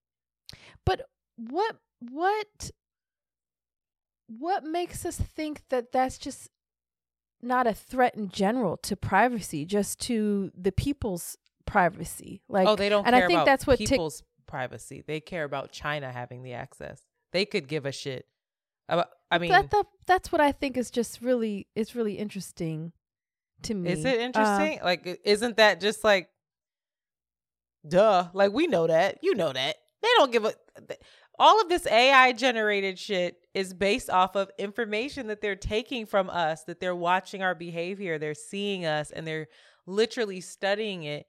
But what what what makes us think that that's just not a threat in general to privacy, just to the people's privacy? Like, oh, they don't. and care I think about that's what people's privacy. They care about China having the access. They could give a shit. About, I mean, that, that that's what I think is just really it's really interesting to me. is it Uh, interesting? like, isn't that just like, duh? Like we know that. You know that. They don't give a. All of this AI generated shit is based off of information that they're taking from us, that they're watching our behavior, they're seeing us, and they're literally studying it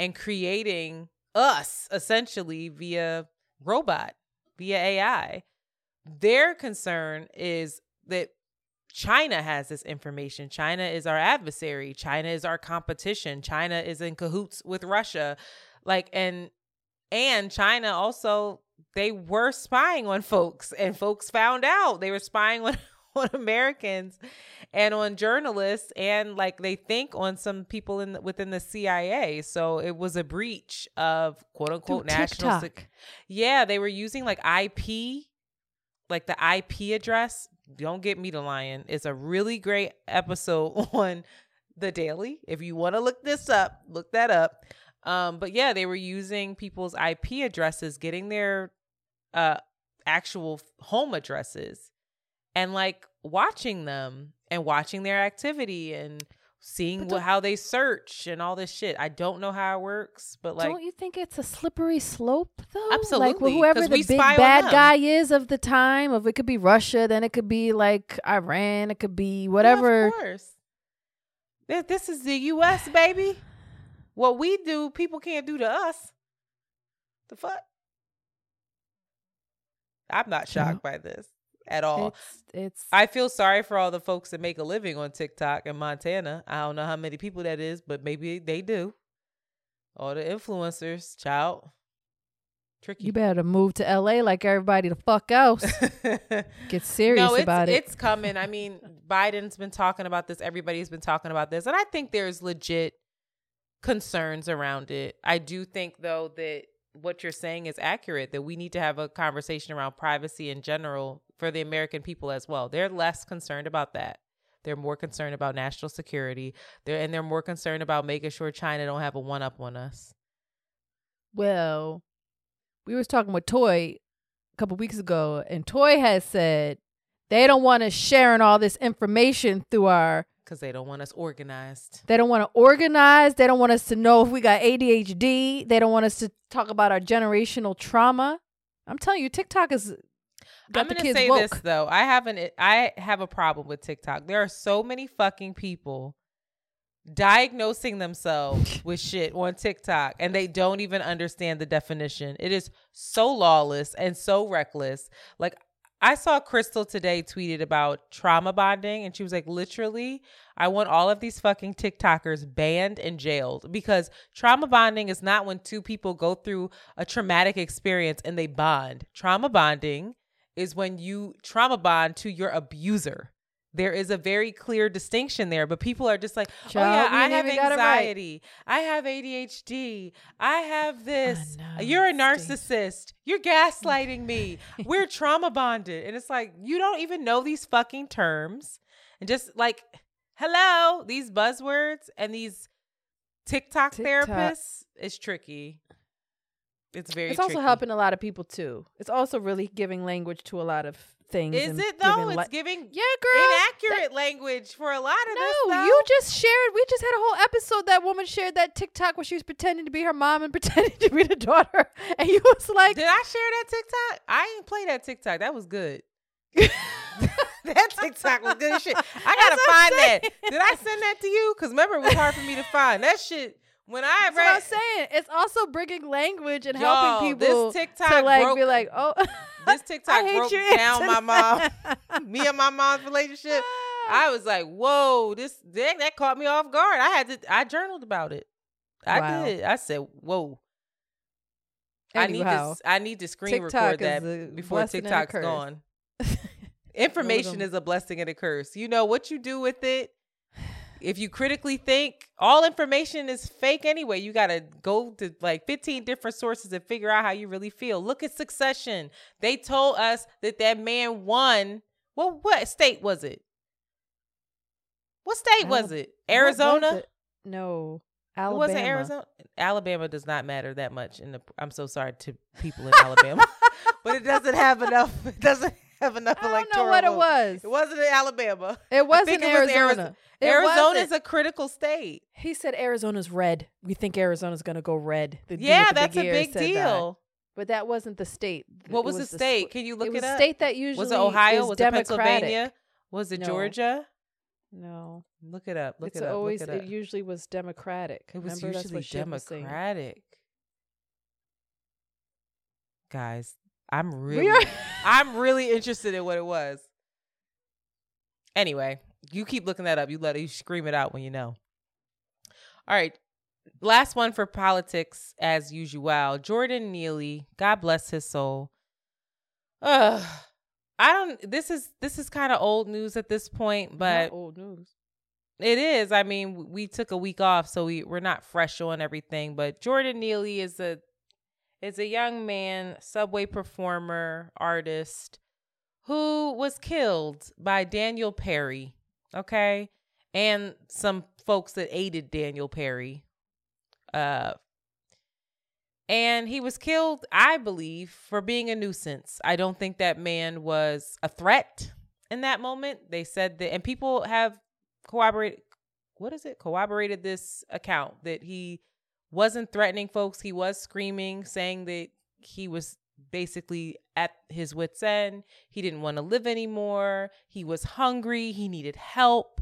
and creating us essentially via robot, via AI. Their concern is that China has this information. China is our adversary. China is our competition. China is in cahoots with Russia. Like and and China also they were spying on folks and folks found out they were spying on on Americans and on journalists and like they think on some people in the, within the CIA. So it was a breach of quote unquote through national sec- yeah, they were using like IP, like the IP address. Don't get me to lying. It's a really great episode on the Daily. If you want to look this up, look that up. Um, but yeah, they were using people's IP addresses, getting their uh actual home addresses, and like watching them and watching their activity and seeing But how they search and all this shit. I don't know how it works, but like don't you think it's a slippery slope though? Absolutely, like Absolutely, whoever the big bad guy is of the time, of it could be Russia, then it could be like Iran, it could be Yeah, whatever. of course. Th- This is the U.S., baby. What we do, people can't do to us. The fuck? I'm not Yeah. shocked by this at all. It's it's I feel sorry for all the folks that make a living on TikTok in Montana. I don't know how many people that is, but maybe they do. All the influencers, child. Tricky. you better move to LA like everybody the fuck else. Get serious no, it's, about it. It's coming. I mean, Biden's been talking about this. Everybody's been talking about this. And I think there's legit concerns around it. I do think, though, that what you're saying is accurate, that we need to have a conversation around privacy in general for the American people as well. They're less concerned about that. They're more concerned about national security. They're and they're more concerned about making sure China don't have a one up on us. Well, we was talking with Toy a couple weeks ago, and Toy has said they don't want us sharing all this information through our. Because they don't want us organized. They don't want to organize. They don't want us to know if we got ADHD. They don't want us to talk about our generational trauma. I'm telling you, TikTok is got I'm gonna say woke. this though. I haven't. I have a problem with TikTok. There are so many fucking people diagnosing themselves with shit on TikTok, and they don't even understand the definition. It is so lawless and so reckless. Like I saw Cristle today tweeted about trauma bonding, and she was like, literally, I want all of these fucking TikTokers banned and jailed because trauma bonding is not when two people go through a traumatic experience and they bond. Trauma bonding is when you trauma bond to your abuser. There is a very clear distinction there, but people are just like, oh yeah, I have ain't even got it right." anxiety. I have ADHD. I have this. know, You're a narcissist. You're gaslighting me. We're trauma bonded. And it's like, you don't even know these fucking terms. And just like, hello, these buzzwords and these TikTok, TikTok. therapists is tricky. It's very It's also helping a lot of people too. It's also really giving language to a lot of things. Is it though? giving It's giving yeah, girl. inaccurate language for a lot of this. No, you just shared. We just had a whole episode. That woman shared that TikTok where she was pretending to be her mom and pretending to be the daughter, and you was like, Did I share that TikTok? I ain't play that TikTok. That was good. that TikTok was good shit. I gotta find that. Did I send that to you? Because remember, it was hard for me to find that shit. When I That's what I'm saying. It's also bringing language and helping this TikTok to like broke- be like, oh, this TikTok hate broke down my mom, me and my mom's relationship. Ah. I was like, whoa, this that, that caught me off guard. I had to, I journaled about it. I Wow. did. I said, whoa. I need to I need to screen TikTok record that before blessing and a TikTok's gone. Information is a blessing and a curse. You know what you do with it. If you critically think all information is fake anyway, you got to go to like 15 different sources and figure out how you really feel. Look at Succession. They told us that that man won. Well, what state was it? What state was it? What was Arizona? it? No, It Alabama. wasn't Arizona. Alabama does not matter that much. In the, I'm so sorry to people in Alabama, but it doesn't have enough. It doesn't have enough I don't know what it was. It wasn't in Alabama. It wasn't it was Arizona. It Arizona's wasn't. a critical state. He said Arizona's red. We think Arizona's going to go red. The Yeah, that's a big said that. deal. But that wasn't the state. What It was, the state? Can you look it it, up? state that usually was it Ohio? Was Democratic. it Pennsylvania? Was it No. Georgia? No, Look it up. Look it's it up. always look it, up. it usually was Democratic. It was Remember, usually Shiv was. Democratic. Guys, I'm really I'm really interested in what it was. Anyway, you keep looking that up. You let you scream it out when you know. All right. Last one for politics as usual. Jordan Neely, God bless his soul. Ugh. I don't this is this is kind of old news at this point, Not but old news. it is. I mean, we took a week off, so we we're not fresh on everything. But Jordan Neely is a is a young man, subway performer, artist who was killed by Daniel Perry. Okay, and some folks that aided Daniel Perry. Uh, and he was killed, I believe, for being a nuisance. I don't think that man was a threat in that moment. They said that, and people have corroborated. What is it? Corroborated this account that he wasn't threatening folks. He was screaming, saying that he was basically at his wits' end. He didn't want to live anymore. He was hungry. He needed help.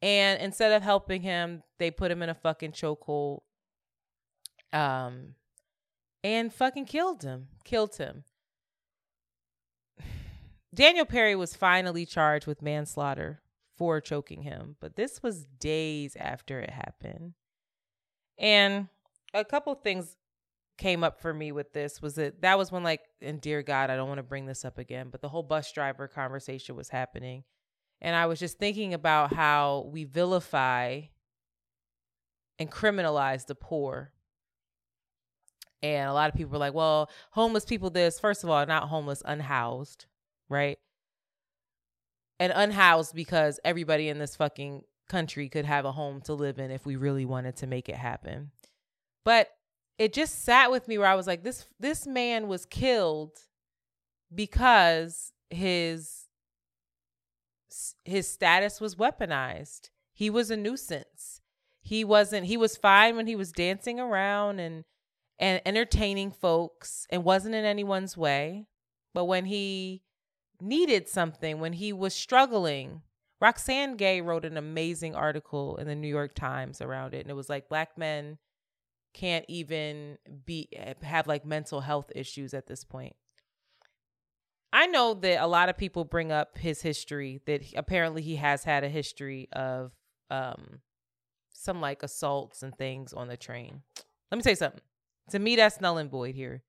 And instead of helping him, they put him in a fucking chokehold. Um, and fucking killed him. Killed him. Daniel Perry was finally charged with manslaughter for choking him, but this was days after it happened. And a couple things came up for me with this was that that was when like and dear god I don't want to bring this up again, but the whole bus driver conversation was happening. And I was just thinking about how we vilify and criminalize the poor. And a lot of people were like, well, homeless people this, first of all, not homeless, unhoused, right? And unhoused because everybody in this fucking country could have a home to live in if we really wanted to make it happen. But it just sat with me where I was like, this this man was killed because his his status was weaponized. He was a nuisance. He wasn't he was fine when he was dancing around and and entertaining folks and wasn't in anyone's way. But when he needed something, when he was struggling, Roxane Gay wrote an amazing article in the New York Times around it. And it was like black men can't even be have like mental health issues at this point. I know that a lot of people bring up his history that he- apparently he has had a history of um some like assaults and things on the train. Let me say something. To me that's null and void here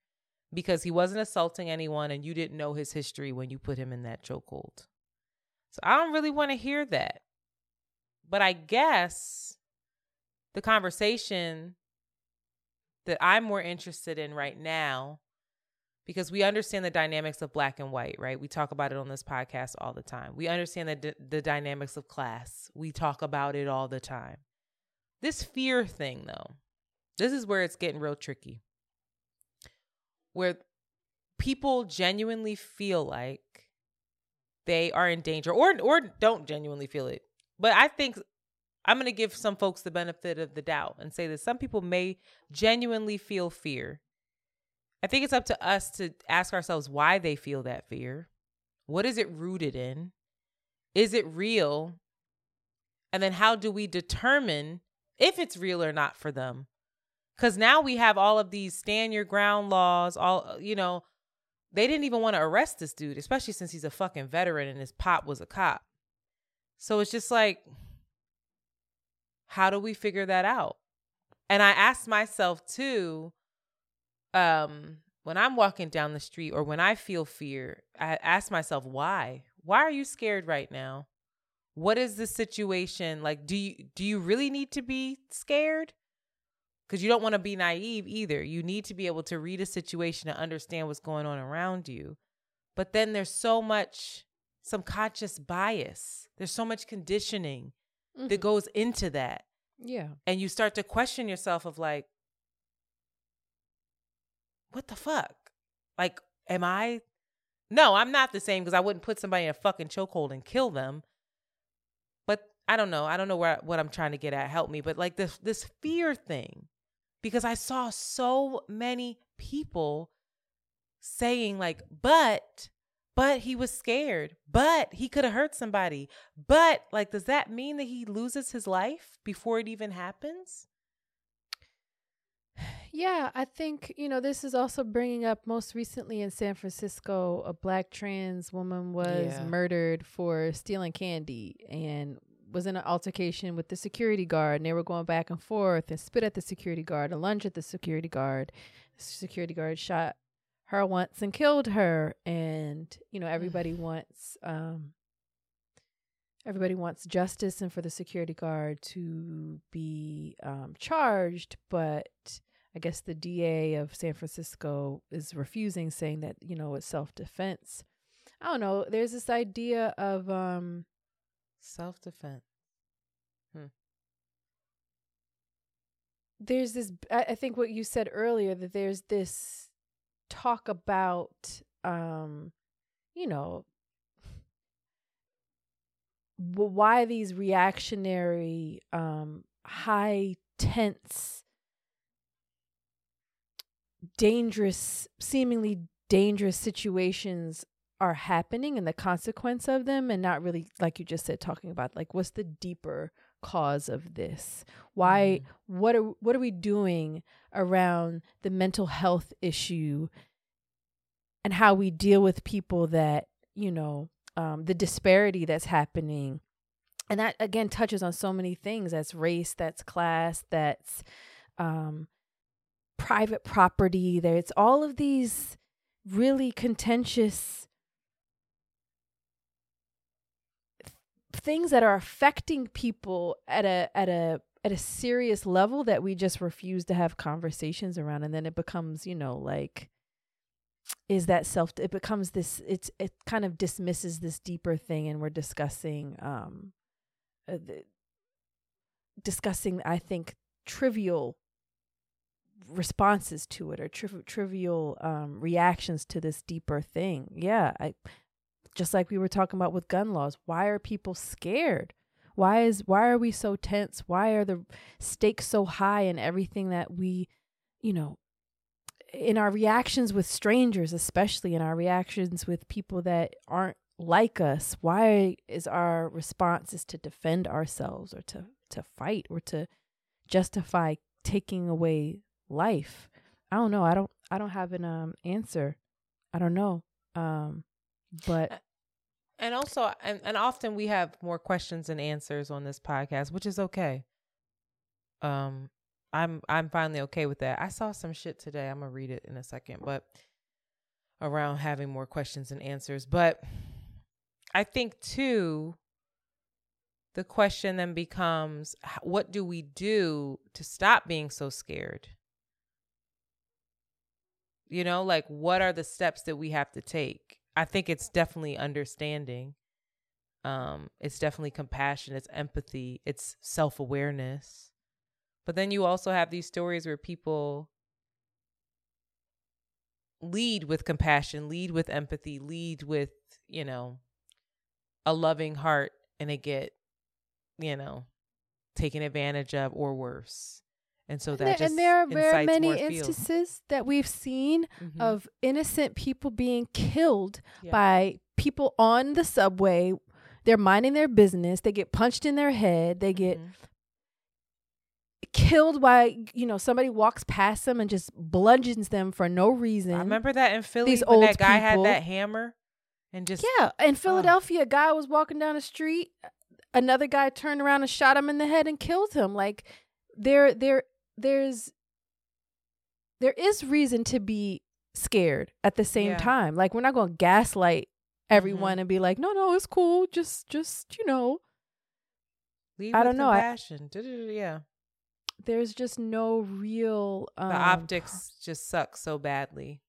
because he wasn't assaulting anyone and you didn't know his history when you put him in that chokehold. So I don't really want to hear that. But I guess the conversation that I'm more interested in right now because we understand the dynamics of black and white, right? We talk about it on this podcast all the time. We understand the d- the dynamics of class. We talk about it all the time. This fear thing though. This is where it's getting real tricky. Where people genuinely feel like they are in danger or or don't genuinely feel it. But I think I'm going to give some folks the benefit of the doubt and say that some people may genuinely feel fear. I think it's up to us to ask ourselves why they feel that fear. What is it rooted in? Is it real? And then how do we determine if it's real or not for them? Cuz now we have all of these stand your ground laws, all you know, they didn't even want to arrest this dude, especially since he's a fucking veteran and his pop was a cop. So it's just like how do we figure that out? And I asked myself too, um when I'm walking down the street or when I feel fear, I ask myself why? Why are you scared right now? What is the situation? Like do you do you really need to be scared? Cuz you don't want to be naive either. You need to be able to read a situation and understand what's going on around you. But then there's so much subconscious bias. There's so much conditioning Mm-hmm. that goes into that. Yeah. And you start to question yourself of like, what the fuck? Like, am I? No, I'm not the same because I wouldn't put somebody in a fucking chokehold and kill them. But I don't know. I don't know where what I'm trying to get at. Help me. But like this this fear thing, because I saw so many people saying like, but but he was scared, but he could have hurt somebody. But like, does that mean that he loses his life before it even happens? Yeah, I think, you know, this is also bringing up most recently in San Francisco, a black trans woman was Yeah. murdered for stealing candy and was in an altercation with the security guard. And they were going back and forth and spit at the security guard and lunge at the security guard. The security guard shot her once and killed her. And, you know, everybody wants, um, everybody wants justice and for the security guard to be um, charged, but I guess the DA of San Francisco is refusing, saying that you know it's self defense. I don't know. There's this idea of um, Self defense. there's this. I think what you said earlier that there's this talk about um, you know, why these reactionary, um, high tense dangerous, seemingly dangerous situations are happening and the consequence of them, and not really, like you just said, talking about like what's the deeper cause of this? Why? What are what are we doing around the mental health issue and how we deal with people that you know um, the disparity that's happening? And that again touches on so many things. That's race. That's class. That's um, private property. there it's all of these really contentious things that are affecting people at a at a at a serious level that we just refuse to have conversations around and then it becomes you know like is that self it becomes this it's it kind of dismisses this deeper thing and we're discussing um uh, the, discussing i think trivial responses to it or triv- trivial um, reactions to this deeper thing. Yeah, I just like we were talking about with gun laws. Why are people scared? Why is why are we so tense? Why are the stakes so high in everything that we, you know, in our reactions with strangers, especially in our reactions with people that aren't like us? Why is our response is to defend ourselves or to to fight or to justify taking away life i don't know i don't i don't have an um answer i don't know um but And also, and, and often we have more questions than answers on this podcast, which is okay. Um, I'm I'm finally okay with that. I saw some shit today. I'm gonna read it in a second, but around having more questions and answers. But I think too, the question then becomes, what do we do to stop being so scared? You know, like what are the steps that we have to take? I think it's definitely understanding. Um, it's definitely compassion, it's empathy, it's self-awareness. But then you also have these stories where people lead with compassion, lead with empathy, lead with, you know, a loving heart and they get, you know, taken advantage of or worse. And so and that there, just and there are very many instances that we've seen Mhm. of innocent people being killed Yeah. by people on the subway they're minding their business they get punched in their head they get Mhm. killed by you know somebody walks past them and just bludgeons them for no reason I remember that in Philly these when old that guy had that hammer and just Yeah, in Philadelphia, a guy was walking down the street. Another guy turned around and shot him in the head and killed him. Like there, there, there's there is reason to be scared at the same Yeah. time. Like we're not going to gaslight everyone and be like, "No, no, it's cool. Just just, you know, Lead I don't know, I- Compassion. Yeah. there's just no real um The optics just suck so badly,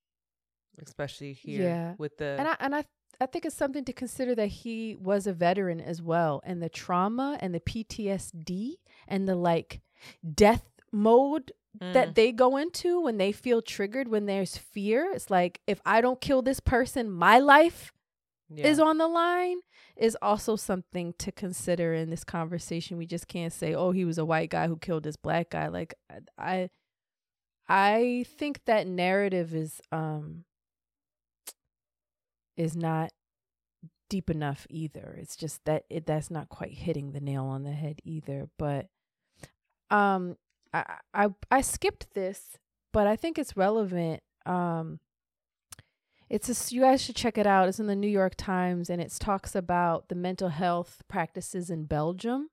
especially here Yeah. with the. and I and I I think it's something to consider that he was a veteran as well, and the trauma and the PTSD and the like death mode Mm. that they go into when they feel triggered when there's fear. It's like if I don't kill this person, my life yeah. is on the line is also something to consider in this conversation. We just can't say, "Oh, he was a white guy who killed this black guy." Like I I think that narrative is um is not deep enough either. It's just that it that's not quite hitting the nail on the head either, but um I I I skipped this, but I think it's relevant um it's a, you guys should check it out. It's in the New York Times and it talks about the mental health practices in Belgium.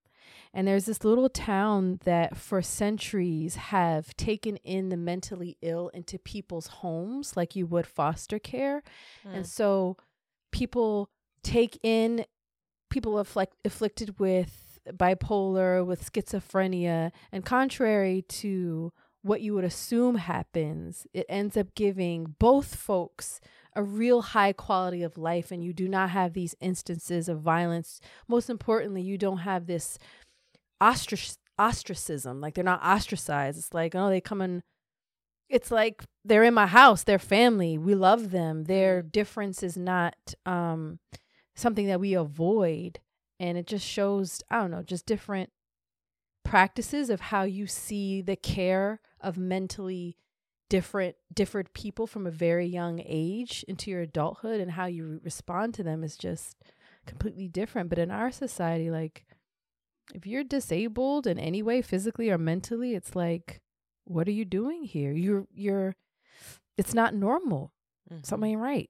And there's this little town that for centuries have taken in the mentally ill into people's homes like you would foster care. Mm. And so people take in people afflict, afflicted with bipolar, with schizophrenia, and contrary to what you would assume happens, it ends up giving both folks a real high quality of life and you do not have these instances of violence. Most importantly, you don't have this ostrac- ostracism. Like they're not ostracized. It's like, oh, they come in it's like they're in my house, they're family. We love them. Their difference is not um something that we avoid and it just shows, I don't know, just different practices of how you see the care of mentally different different people from a very young age into your adulthood and how you respond to them is just completely different. But in our society like if you're disabled in any way physically or mentally it's like what are you doing here? You're you're it's not normal. Mhm. something ain't right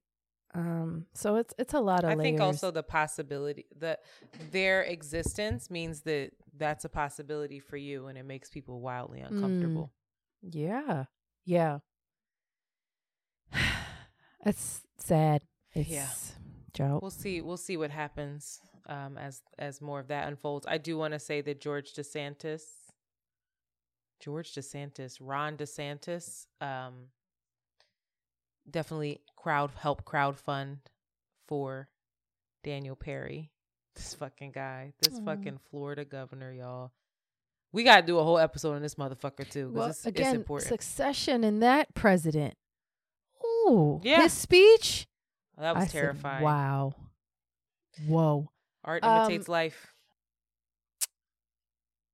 um so it's it's a lot of I think also the possibility that their existence means that that's a possibility for you, and it makes people wildly Mm. uncomfortable. Yeah. Yeah. It's sad. It's Yeah. Joe. We'll see. We'll see what happens um, as as more of that unfolds. I do want to say that George DeSantis, George DeSantis, Ron DeSantis, um, definitely crowd help crowdfund for Daniel Perry. This fucking guy, this Aw. fucking Florida governor, y'all. We gotta do a whole episode on this motherfucker too, because well, it's, again, important. succession in that president. Ooh, Yeah. his speech. Oh, that was I said, terrifying. wow. Whoa. Art Um, imitates life.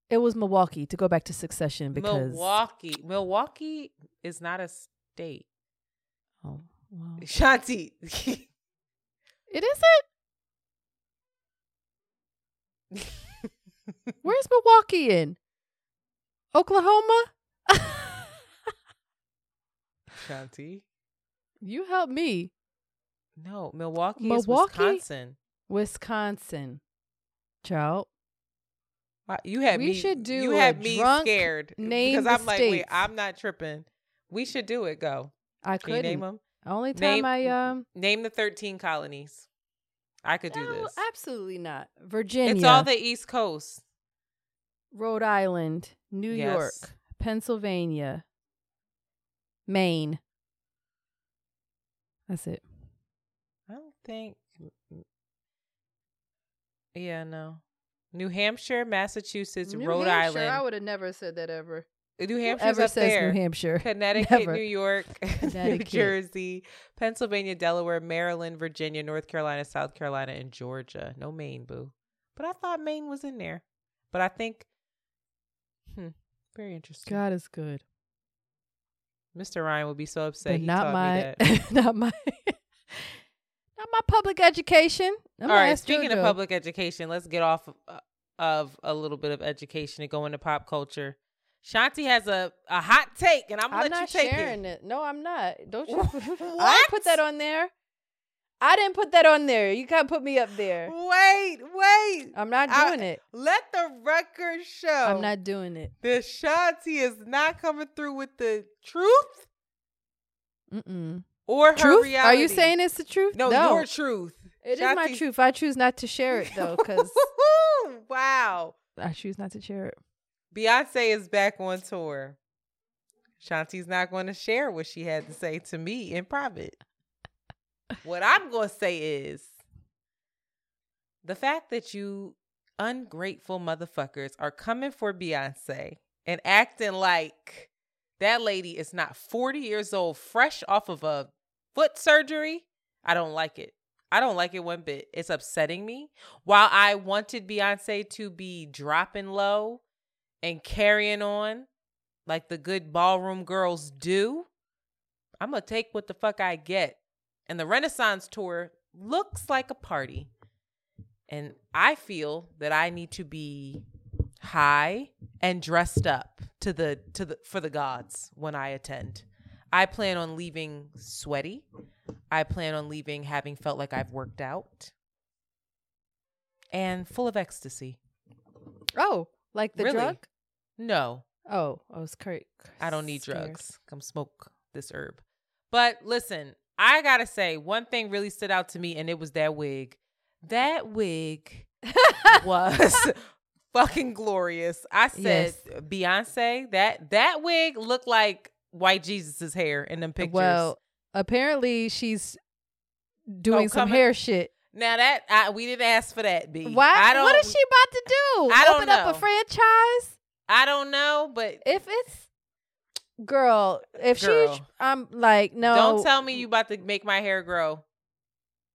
It was Milwaukee to go back to succession because Milwaukee. Milwaukee is not a state. Wow. Shanti. It isn't. Where's Milwaukee in? Oklahoma? Shanti. you help me. No, Milwaukee, Milwaukee? is Wisconsin. Wisconsin. Child. Wow, You had We me. should do You had me scared name because I'm like, wait. I'm not tripping. We should do it. Go. I Can couldn't. name them? Only time Name- I um Name the 13 colonies. I could do no, this. absolutely not. Virginia. It's all the East Coast. Rhode Island, New Yes. York, Pennsylvania, Maine. That's it. I don't think. Yeah, no. New Hampshire, Massachusetts, New Rhode Hampshire, I would have never said that ever. New Hampshire's up says there. New Hampshire. Connecticut, Never. New York, New Connecticut. Jersey, Pennsylvania, Delaware, Maryland, Virginia, North Carolina, South Carolina, and Georgia. No Maine, boo. But I thought Maine was in there. But I think, hmm, very interesting. God is good. Mr. Ryan would be so upset. But he not my me that. not my not my public education. I'm All right. Speaking of public education, let's get off of, uh, of a little bit of education and go into pop culture. Shanti has a, a hot take, and I'm gonna I'm let not you take sharing it. it. No, I'm not. Don't you? I put that on there. I didn't put that on there. You can't put me up there. Wait, wait. I'm not I- doing it. Let the record show. I'm not doing it. The Shanti is not coming through with the truth. Mm-mm. or her Truth? reality. Are you saying it's the truth? no, your truth? It is my truth. I choose not to share it though, because wow. I choose not to share it. Beyonce is back on tour. Shanti's not going to share what she had to say to me in private. what I'm going to say is the fact that you ungrateful motherfuckers are coming for Beyonce and acting like that lady is not 40 years old, fresh off of a foot surgery. I don't like it. I don't like it one bit. It's upsetting me. While I wanted Beyonce to be dropping low and carrying on like the good ballroom girls do, I'm going to take what the fuck I get. And the Renaissance tour looks like a party. And I feel that I need to be high and dressed up to the to the for the gods when I attend. I plan on leaving sweaty. I plan on leaving having felt like I've worked out and full of ecstasy. Oh, like the Really? drug? No, Oh, I was correct. I don't need drugs. Come smoke this herb. But listen, I gotta say, one thing really stood out to me, and it was that wig. That wig was fucking glorious. I said, Beyonce, that that wig looked like white Jesus's hair in them pictures. Well, apparently she's doing oh, some coming- hair shit. now that I, we didn't ask for that, B. Why? I don't, what is she about to do? I don't Open up a franchise? I don't know, but If it's girl, if Girl. she, I'm like no. don't tell me you about to make my hair grow,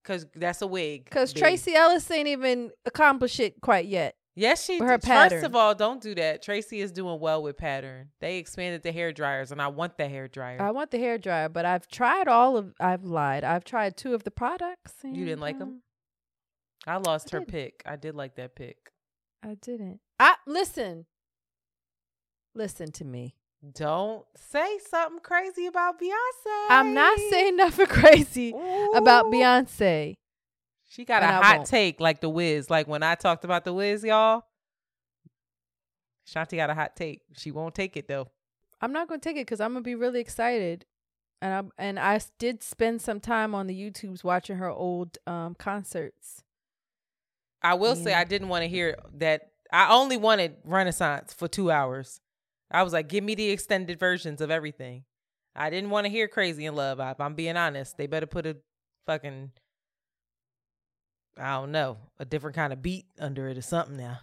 cause that's a wig. because B. Tracee Ellis ain't even accomplished it quite yet. Yes, she. Her did. First of all, don't do that. Tracee is doing well with pattern. They expanded the hair dryers, and I want the hair dryer. I want the hair dryer, but I've tried all of. I've lied. I've tried two of the products. You didn't like like 'em? um, I lost I her did. pick. I did like that pick. I didn't. I listen. Listen to me. Don't say something crazy about Beyonce. I'm not saying nothing crazy about Beyonce. She got and a I hot won't. take like the Wiz. Like when I talked about the Wiz, y'all. Shanti got a hot take. She won't take it though. I'm not gonna take it because I'm gonna be really excited, and I and I did spend some time on the YouTubes watching her old um concerts. I will say I didn't want to hear that. I only wanted Renaissance for two hours. I was like, give me the extended versions of everything. I didn't want to hear Crazy in Love. If I'm being honest, they better put a fucking, I don't know, a different kind of beat under it or something now.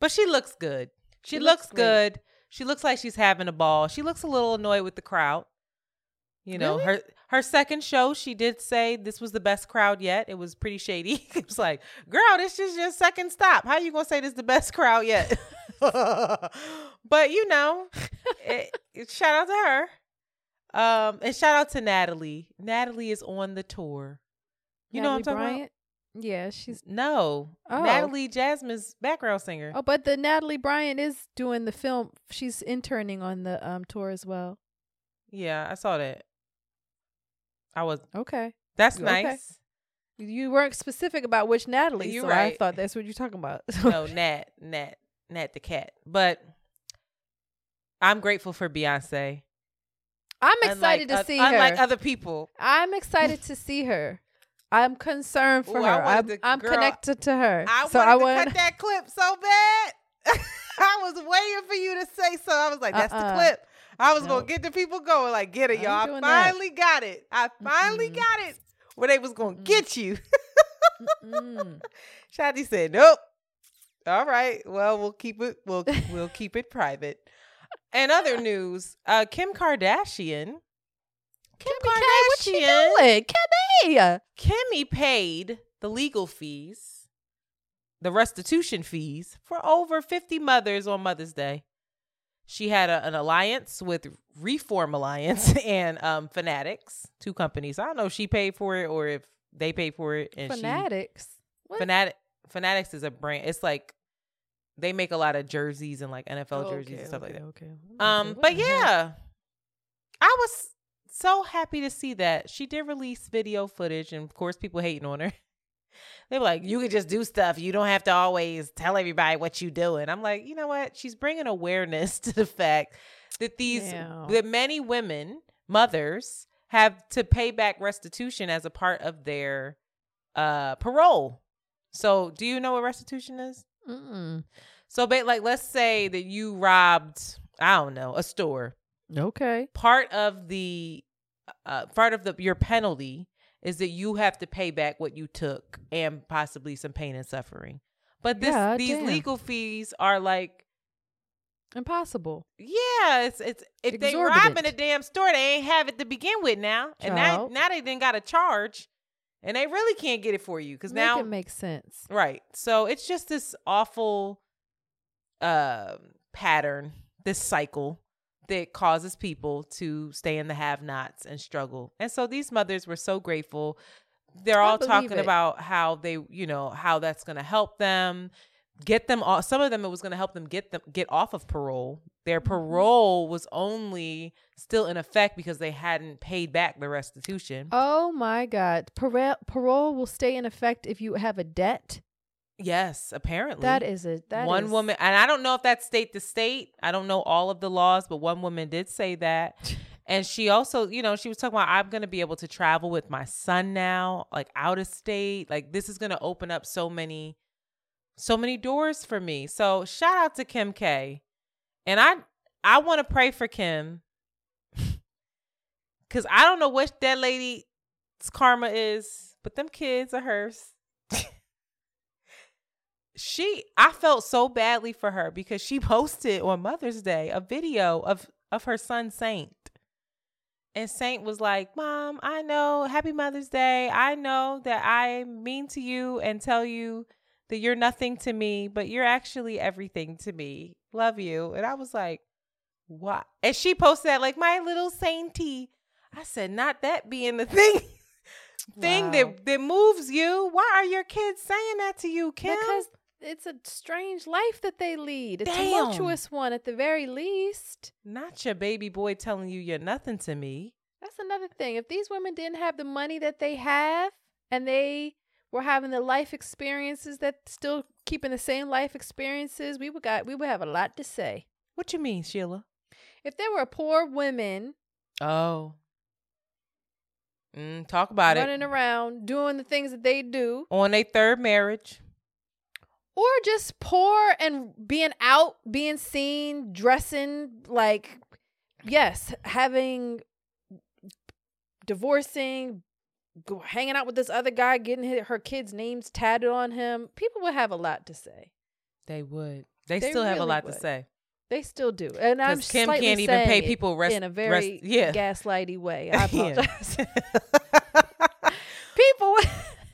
But she looks good. She, She looks, looks good. She looks like she's having a ball. She looks a little annoyed with the crowd. You know, Really? her her second show, she did say this was the best crowd yet. It was pretty shady. it was like, girl, this is your second stop. How you gonna say this is the best crowd yet? but you know, it, it- shout out to her. Um, and shout out to Natalie. Natalie is on the tour. You know what I'm Natalie talking Bryant? Yeah, she's. No, Oh. Natalie Jasmine's background singer. Oh, but the Natalie Bryant is doing the film. She's interning on the um tour as well. Yeah, I saw that. I was. Okay, That's Okay. nice. you weren't specific about which Natalie, You're so I thought that's what you're talking about. no, Nat, Nat, Nat the cat. But I'm grateful for Beyonce. I'm Unlike excited to oth- see Unlike her. Unlike other people. I'm excited to see her. I'm concerned for Ooh, her. wanted I'm, to- I'm girl, connected to her. I so wanted I to want. cut that clip so bad. I was waiting for you to say so. I was like, that's the Uh-uh. clip. I was No. gonna get the people going. Like, get it, y'all. I doing that. finally got it. I finally Mm-mm. got it. Where they was gonna Mm-mm. get you. Shanti said, "Nope." All right. Well, we'll keep it. We'll we'll keep it private. And other news: uh, Kim Kardashian. Kim Kimmy K, what you doing, Kimmy? Kimmy paid the legal fees, the restitution fees for over 50 mothers on Mother's Day. She had a, an alliance with Reform Alliance and um, Fanatics, two companies. I don't know if she paid for it or if they paid for it. And she Fanatics. What? Fanatic Fanatics is a brand. It's like they make a lot of jerseys and like NFL Oh, jerseys okay, and stuff okay, like that. Okay. Um, okay, but what the hell? yeah, I was so happy to see that she did release video footage, and of course, people hating on her. They were like, "You could just do stuff. You don't have to always tell everybody what you doing." I'm like, you know what? She's bringing awareness to the fact that these Yeah. that many women, mothers, have to pay back restitution as a part of their uh parole. So, do you know what restitution is? Mm-mm. So, ba- like, let's say that you robbed, I don't know, a store. Okay. Part of the, uh, part of the your penalty is that you have to pay back what you took and possibly some pain and suffering. But this, God these damn. legal fees are like, Impossible. yeah, it's it's if they robbing a damn store, they ain't have it to begin with now, and now Child. now they then got a charge, and they really can't get it for you because now it makes sense. Right. So it's just this awful uh, pattern, this cycle that causes people to stay in the have nots and struggle. And so these mothers were so grateful. They're I all talking it. about how they, you know, how that's going to help them get them off. Some of them it was going to help them get them get off of parole. Their Mm-hmm. parole was only still in effect because they hadn't paid back the restitution. Oh my God. Parole, parole will stay in effect if you have a debt. Yes, apparently. That is a that one is- woman and i don't know if that's state to state. I don't know all of the laws but one woman did say that. And she also you know she was talking about i'm going to be able to travel with my son now like out of state. Like this is going to open up so many so many doors for me. So shout out to kim k. And i i want to pray for kim. Because i don't know what that lady's karma is but them kids are hers she I felt so badly for her because she posted on Mother's Day a video of of her son Saint. And Saint was like, "Mom, I know, happy Mother's Day. I know that I mean to you and tell you that you're nothing to me, but you're actually everything to me. Love you." And I was like, "What?" And she posted that like my little sainty. I said, "Not that being the thing." thing Wow. that that moves you. Why are your kids saying that to you, Kim? Because it's a strange life that they lead. A Damn. tumultuous one at the very least. Not your baby boy telling you you're nothing to me. That's another thing. If these women didn't have the money that they have and they were having the life experiences that still keeping the same life experiences, we would got we would have a lot to say. What you mean, Sheila? If there were poor women Oh. Mm, talk about running it. Running around doing the things that they do, On a third marriage. Or just poor and being out, being seen, dressing like, yes, having, divorcing, go, hanging out with this other guy, getting hi- her kids' names tatted on him, people would have a lot to say. They would. They, They still have a lot would. to say. They still do, and I'm Kim slightly can't even pay people rest- in a very rest- yeah. gaslighty way. I apologize. people,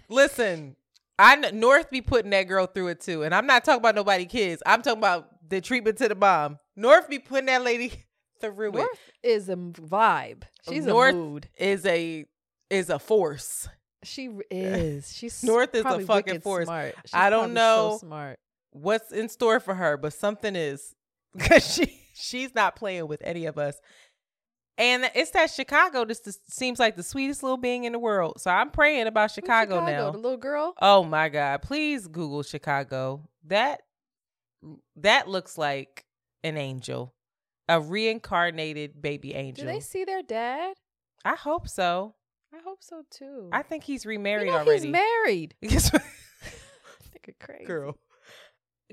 Listen, I North be putting that girl through it too, and I'm not talking about nobody kids. I'm talking about the treatment to the mom. North be putting that lady through it. North is a vibe. She's North a mood. is a is a force. She is. She's North is a fucking force. Smart. She's I don't probably so know. smart. what's in store for her, but something is because she she's not playing with any of us. And it's that Chicago. This, this seems like the sweetest little being in the world. So I'm praying about Chicago, Chicago, The little girl. Oh my God! Please Google Chicago. That that looks like an angel, a reincarnated baby angel. Do they see their dad? I hope so. I hope so too. I think he's you remarried know already. he's married. Yes, Nigga crazy. girl,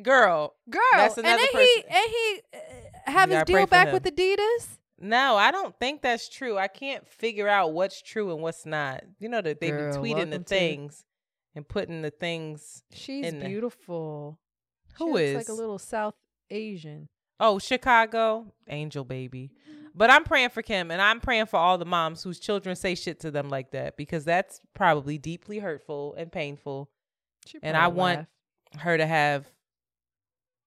girl. Girl. That's and another then he person. and he uh, have his deal back with Adidas. No, I don't think that's true. I can't figure out what's true and what's not. You know that they be Girl, tweeting the to- things and putting the things. She's beautiful. She Who looks is? like a little South Asian. Oh, Chicago, angel baby. But I'm praying for Kim and I'm praying for all the moms whose children say shit to them like that because that's probably deeply hurtful and painful. She And I probably want her to have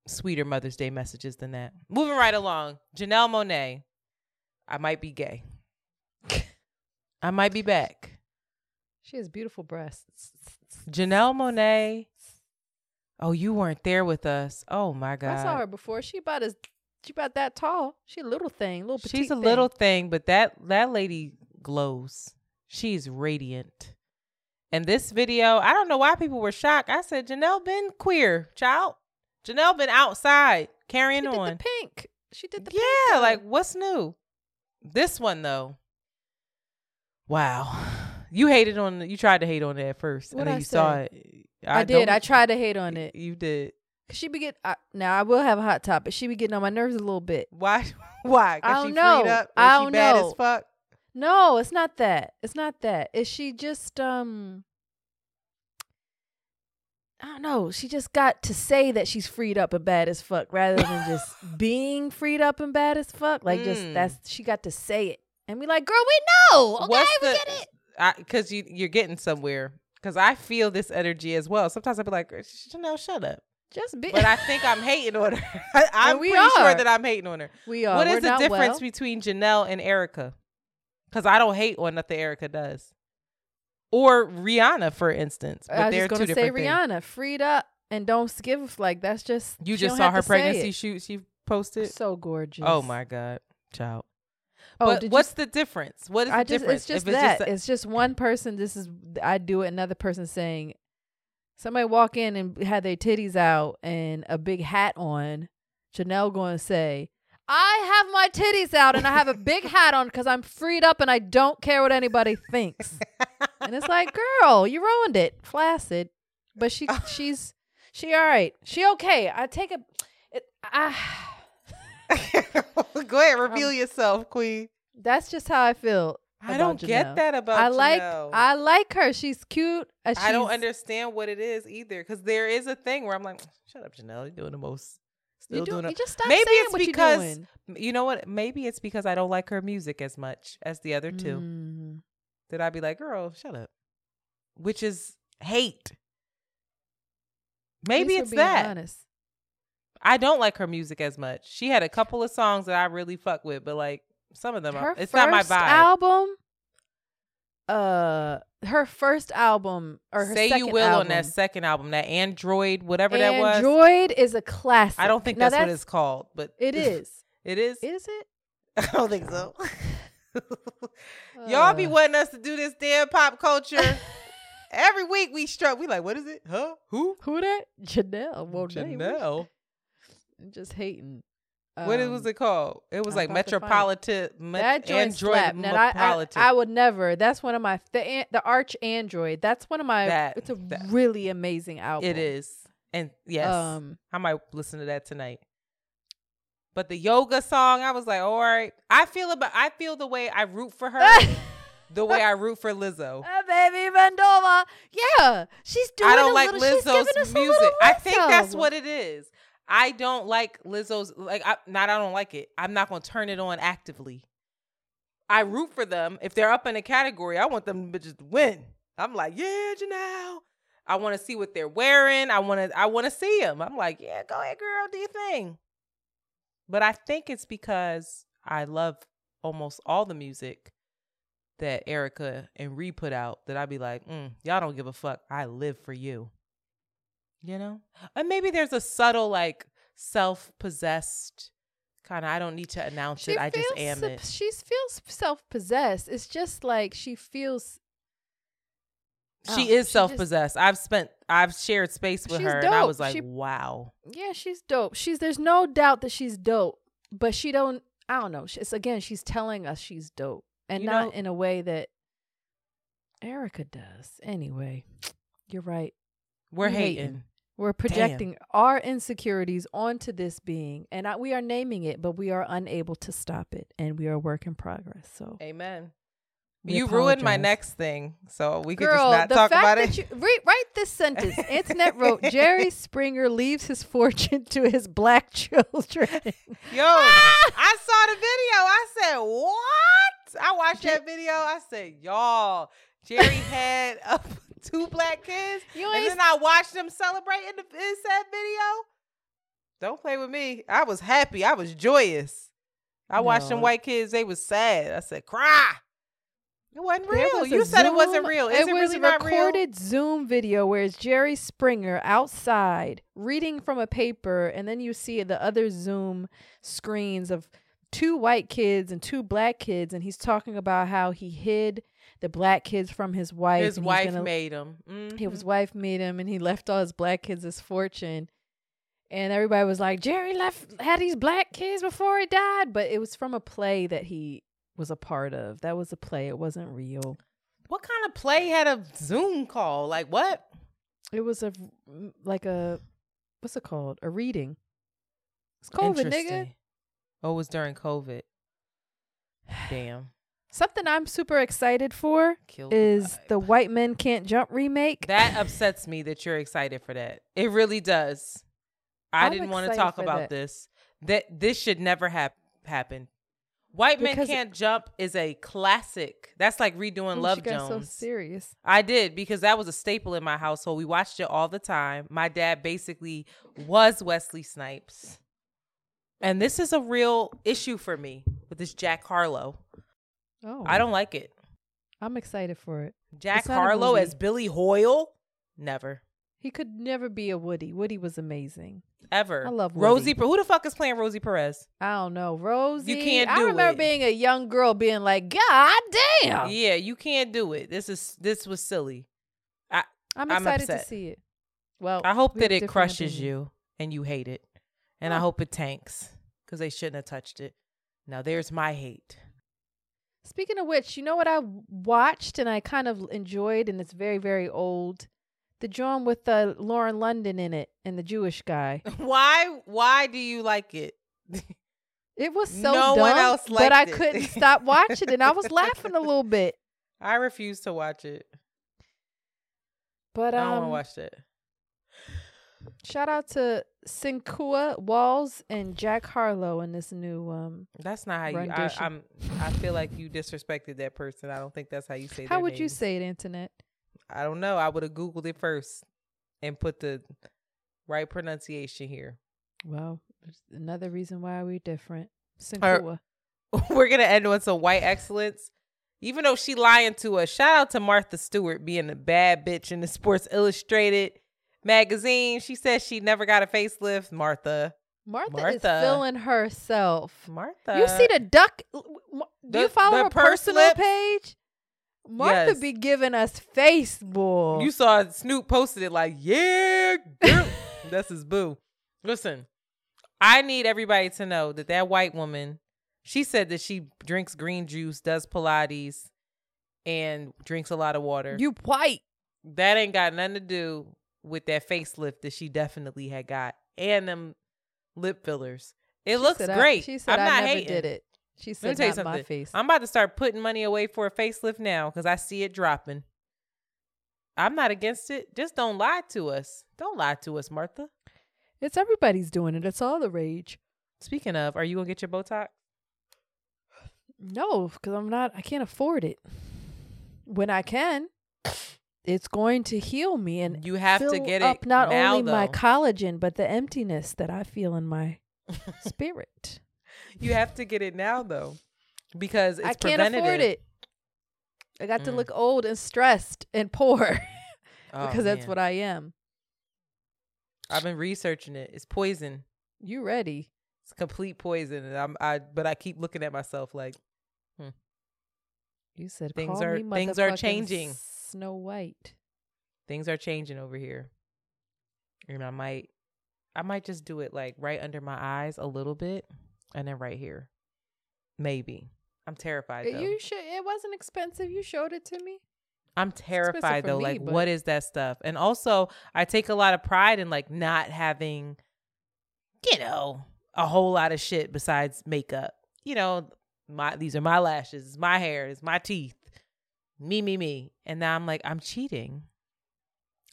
sweeter Mother's Day messages than that. Moving right along, Janelle Monae. I might be gay. I might be back. She has beautiful breasts. Janelle Monae. Oh, you weren't there with us. Oh my god. I saw her before. She about as she about that tall. She a little thing, little petite She's a thing. little thing, but that that lady glows. She's radiant. And this video, I don't know why people were shocked. I said Janelle been queer, child. Janelle been outside carrying She did on. the pink. She did the pink Yeah, like what's new? This one though. Wow. You hated on you tried to hate on it at first, What'd and then I you saw it. I, did. I tried to hate on it. You did. Cause she be get I, now. I will have a hot topic. She be getting on my nerves a little bit. Why? Why? I she don't know. up. I Is she don't bad know. as fuck. No, it's not that. It's not that. Is she just um I don't know. She just got to say that she's freed up and bad as fuck rather than just being freed up and bad as fuck. Like just Mm. that's she got to say it. And we like, girl, we know. Okay, What's we the- get it. Because you you're getting somewhere. Because I feel this energy as well. Sometimes I'll be like, Chanel, shut up. Just be But I think I'm hating on her. I, we pretty sure that I'm hating on her. we are. What is We're the difference well. between Janelle and Erykah? Because I don't hate on nothing Erykah does. Or Rihanna, for instance. But I was they're just gonna say things. Rihanna, freed up and don't give like that's just You just saw her pregnancy shoot she posted. So gorgeous. Oh my God, child. Oh, but did you what's the difference? What is I the just difference? it's just that a- it's just one person. This is I do it. Another person saying, somebody walk in and had their titties out and a big hat on. Chanel going to say, I have my titties out and I have a big hat on because I'm freed up and I don't care what anybody thinks. and it's like, girl, you ruined it, flaccid. But she she's she all right. She okay. I take a. It, ah. Go ahead, reveal yourself, Queen. That's just how I feel. I don't Janelle. get that about I like Janelle. I like her. She's cute. Uh, I don't understand what it is either. Because there is a thing where I'm like, shut up, Janelle. You're doing the most. Still You, do, doing it. just stop Maybe saying it's you're because you know what? Maybe it's because I don't like her music as much as the other two. Mm. That I'd be like, girl, shut up. Which is hate. Maybe it's that. honest. I don't like her music as much. She had a couple of songs that I really fuck with, but like some of them, Her are, it's not my vibe. album, uh, her first album or her Say second you will album, on that second album, that Android, whatever that was. Android is a classic. I don't think Now that's, what it's called, but It is. It is. Is it? I don't think so. Y'all be Uh, wanting us to do this damn pop culture. Every week we struck. We like, what is it? Huh? Who? who that? Janelle. Well. Janelle. Just hating. What it- was Um, it called? It was I'm like about to find it. Metropolitan. That joint Android. Now, I, I, Metropolitan. I would never. That's one of my the the Arch Android. That's one of my. That- it's a that- really amazing album. It is. And yes, Um, I might listen to that tonight. But the yoga song, I was like, all right. I feel about. I feel the way I root for her, the way I root for Lizzo. Ah, baby Vendova. Yeah, she's doing. I don't a like little, she's giving us Lizzo's music. I think that's what it is. I don't like Lizzo's like I not I don't like it. I'm not gonna turn it on actively. I root for them. If they're up in a category, I want them to win. I'm like, yeah, Janelle. I want to see what they're wearing. I want to I want to see them. I'm like, yeah, go ahead, girl, do your thing. But I think it's because I love almost all the music that Erykah and Ree put out that I'd be like, mm, y'all don't give a fuck. I live for you. You know? And maybe there's a subtle, like, self possessed kind of, I don't need to announce She it. I just am sup- it. She feels self possessed. It's just like she feels. She Oh, is self possessed. I've spent, I've shared space with her, and I was like, She- wow. Yeah, she's dope. She's there's no doubt that she's dope, but she don't. I don't know. It's again, she's telling us she's dope, and You not know- in a way that Erykah does. Anyway, you're right. We're We hating. hating. We're projecting our insecurities onto this being, and I, we are naming it, but we are unable to stop it, and we are a work in progress. So Amen. we you ruined my next thing, so we could just not talk about that it. you re- write this sentence. Internet wrote Jerry Springer leaves his fortune to his black children. Yo, I saw the video. I said, "What?" I watched that video. I said, "Y'all, Jerry had uh, two black kids, You and then I watched them celebrate in, the, in said video." Don't play with me. I was happy. I was joyous. I watched them white kids. They was sad. I said, "Cry." It wasn't There real. was You said it wasn't real. Is it it, was really a recorded Zoom video where it's Jerry Springer outside reading from a paper, and then you see the other Zoom screens of two white kids and two black kids, and he's talking about how he hid the black kids from his wife. His wife gonna- made him. Mhm. his wife made him, and he left all his black kids his fortune. And everybody was like, Jerry left had these black kids before he died, but it was from a play that he was a part of. That was a play. It wasn't real. What kind of play had a Zoom call? Like what? It was a like a what's it called? A reading. It's COVID, nigga. Oh, it was during COVID. Damn. Something I'm super excited for the is vibe. the White Men Can't Jump remake. That upsets me that you're excited for that. It really does. I I'm didn't want to excited talk for about that. this. That this should never have happen. White Men Because- Can't Jump is a classic. That's like redoing Ooh, Love she got so Jones. serious. I did because that was a staple in my household. We watched it all the time. My dad basically was Wesley Snipes. And this is a real issue for me with this Jack Harlow. Oh, I don't oh. like it. I'm excited for it. Jack Harlow as Billy Hoyle? Never. He could never be a Woody. Woody was amazing. Ever. I love Rosie. Woody. Per- Who the fuck is playing Rosie Perez? I don't know, Rosie. You can't I remember it. being a young girl being like, "God damn!" Yeah, you can't do it. This is this was silly. I'm I'm excited to see it. Well, I hope we that it crushes opinions. you and you hate it. And I hope it tanks because they shouldn't have touched it. Now there's my hate. Speaking of which, you know what I watched and I kind of enjoyed, and it's very, very old. The drawing with uh, Lauren London in it and the Jewish guy. Why why do you like it? It was so No dumb, one else but I it. couldn't stop watching. And I was laughing a little bit. I refuse to watch it. But I don't want um, to watch it. Shout out to Sinqua Walls and Jack Harlow in this new um. That's not how you. I. I'm. I feel like you disrespected that person. I don't think that's how you say. How would you say it, Internet? I don't know. I would have googled it first and put the right pronunciation here. Well, there's another reason why we're different. Sinkua. We're gonna end on some white excellence. Even though she lying to us, shout out to Martha Stewart being a bad bitch in the Sports Illustrated magazine. She says she never got a facelift. Martha, Martha, Martha. is feeling herself. Martha. you see the duck? Do you follow the her personal lips? page? Martha Yes. be giving us face bull. You saw Snoop posted it like, yeah, girl. that's his boo. Listen, I need everybody to know that that white woman, she said that she drinks green juice, does Pilates, and drinks a lot of water. you white. that ain't got nothing to do with that facelift that she definitely had got and them lip fillers. It She looks said I- great. she said I'm I not never hating. did it. She Let me said tell you not my face. I'm about to start putting money away for a facelift now because I see it dropping. I'm not against it. Just don't lie to us. Don't lie to us, Martha. it's everybody's doing it. It's all the rage. Speaking of, are you gonna get your Botox? No, because I'm not. I can't afford it. When I can, it's going to heal me and You have to get up it not now, only my collagen but the emptiness that I feel in my spirit. You have to get it now though, because it's I can't afford it. I got to Mm. look old and stressed and poor Oh, because that's man. what I am. I've been researching it. It's poison. You ready? It's complete poison, and I'm I. But I keep looking at myself like You said Things are- things are changing. Snow White. things are changing over here, and I might, I might just do it like right under my eyes a little bit, and then right here, maybe. I'm terrified though. You should. It wasn't expensive. You showed it to me. I'm terrified though. me, like, but- what is that stuff? And also, I take a lot of pride in like not having, you know, a whole lot of shit besides makeup. You know, my these are my lashes, it's my hair, it's my teeth, me, me, me. And now I'm like, I'm cheating.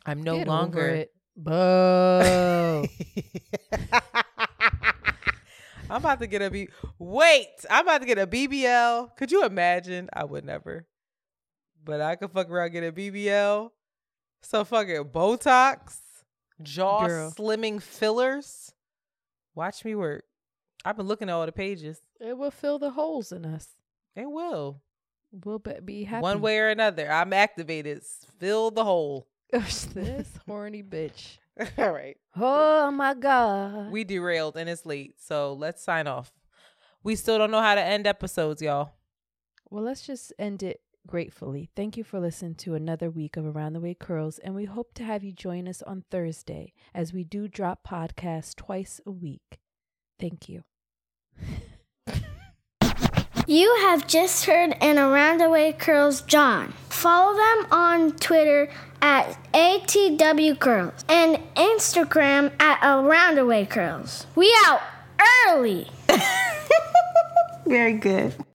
I'm no Get longer. it. Boo. I'm about to get a B. Wait, I'm about to get a BBL. Could you imagine? I would never, but I could fuck around get a BBL. So fucking Botox, jaw Girl. slimming fillers. Watch me work. I've been looking at all the pages. it will fill the holes in us. It will. We'll be, be happy. One way or another. I'm activated. Fill the hole. this horny bitch. all right. Oh my god. We derailed and it's late. So let's sign off. We still don't know how to end episodes, y'all. Well, let's just end it gratefully. Thank you for listening to another week of Around the Way Curls, and we hope to have you join us on Thursday as we do drop podcasts twice a week. Thank you. You have just heard an Around the Way Curls John. Follow them on Twitter at ATW Curls and Instagram at Around the Way Curls. We out early. Very good.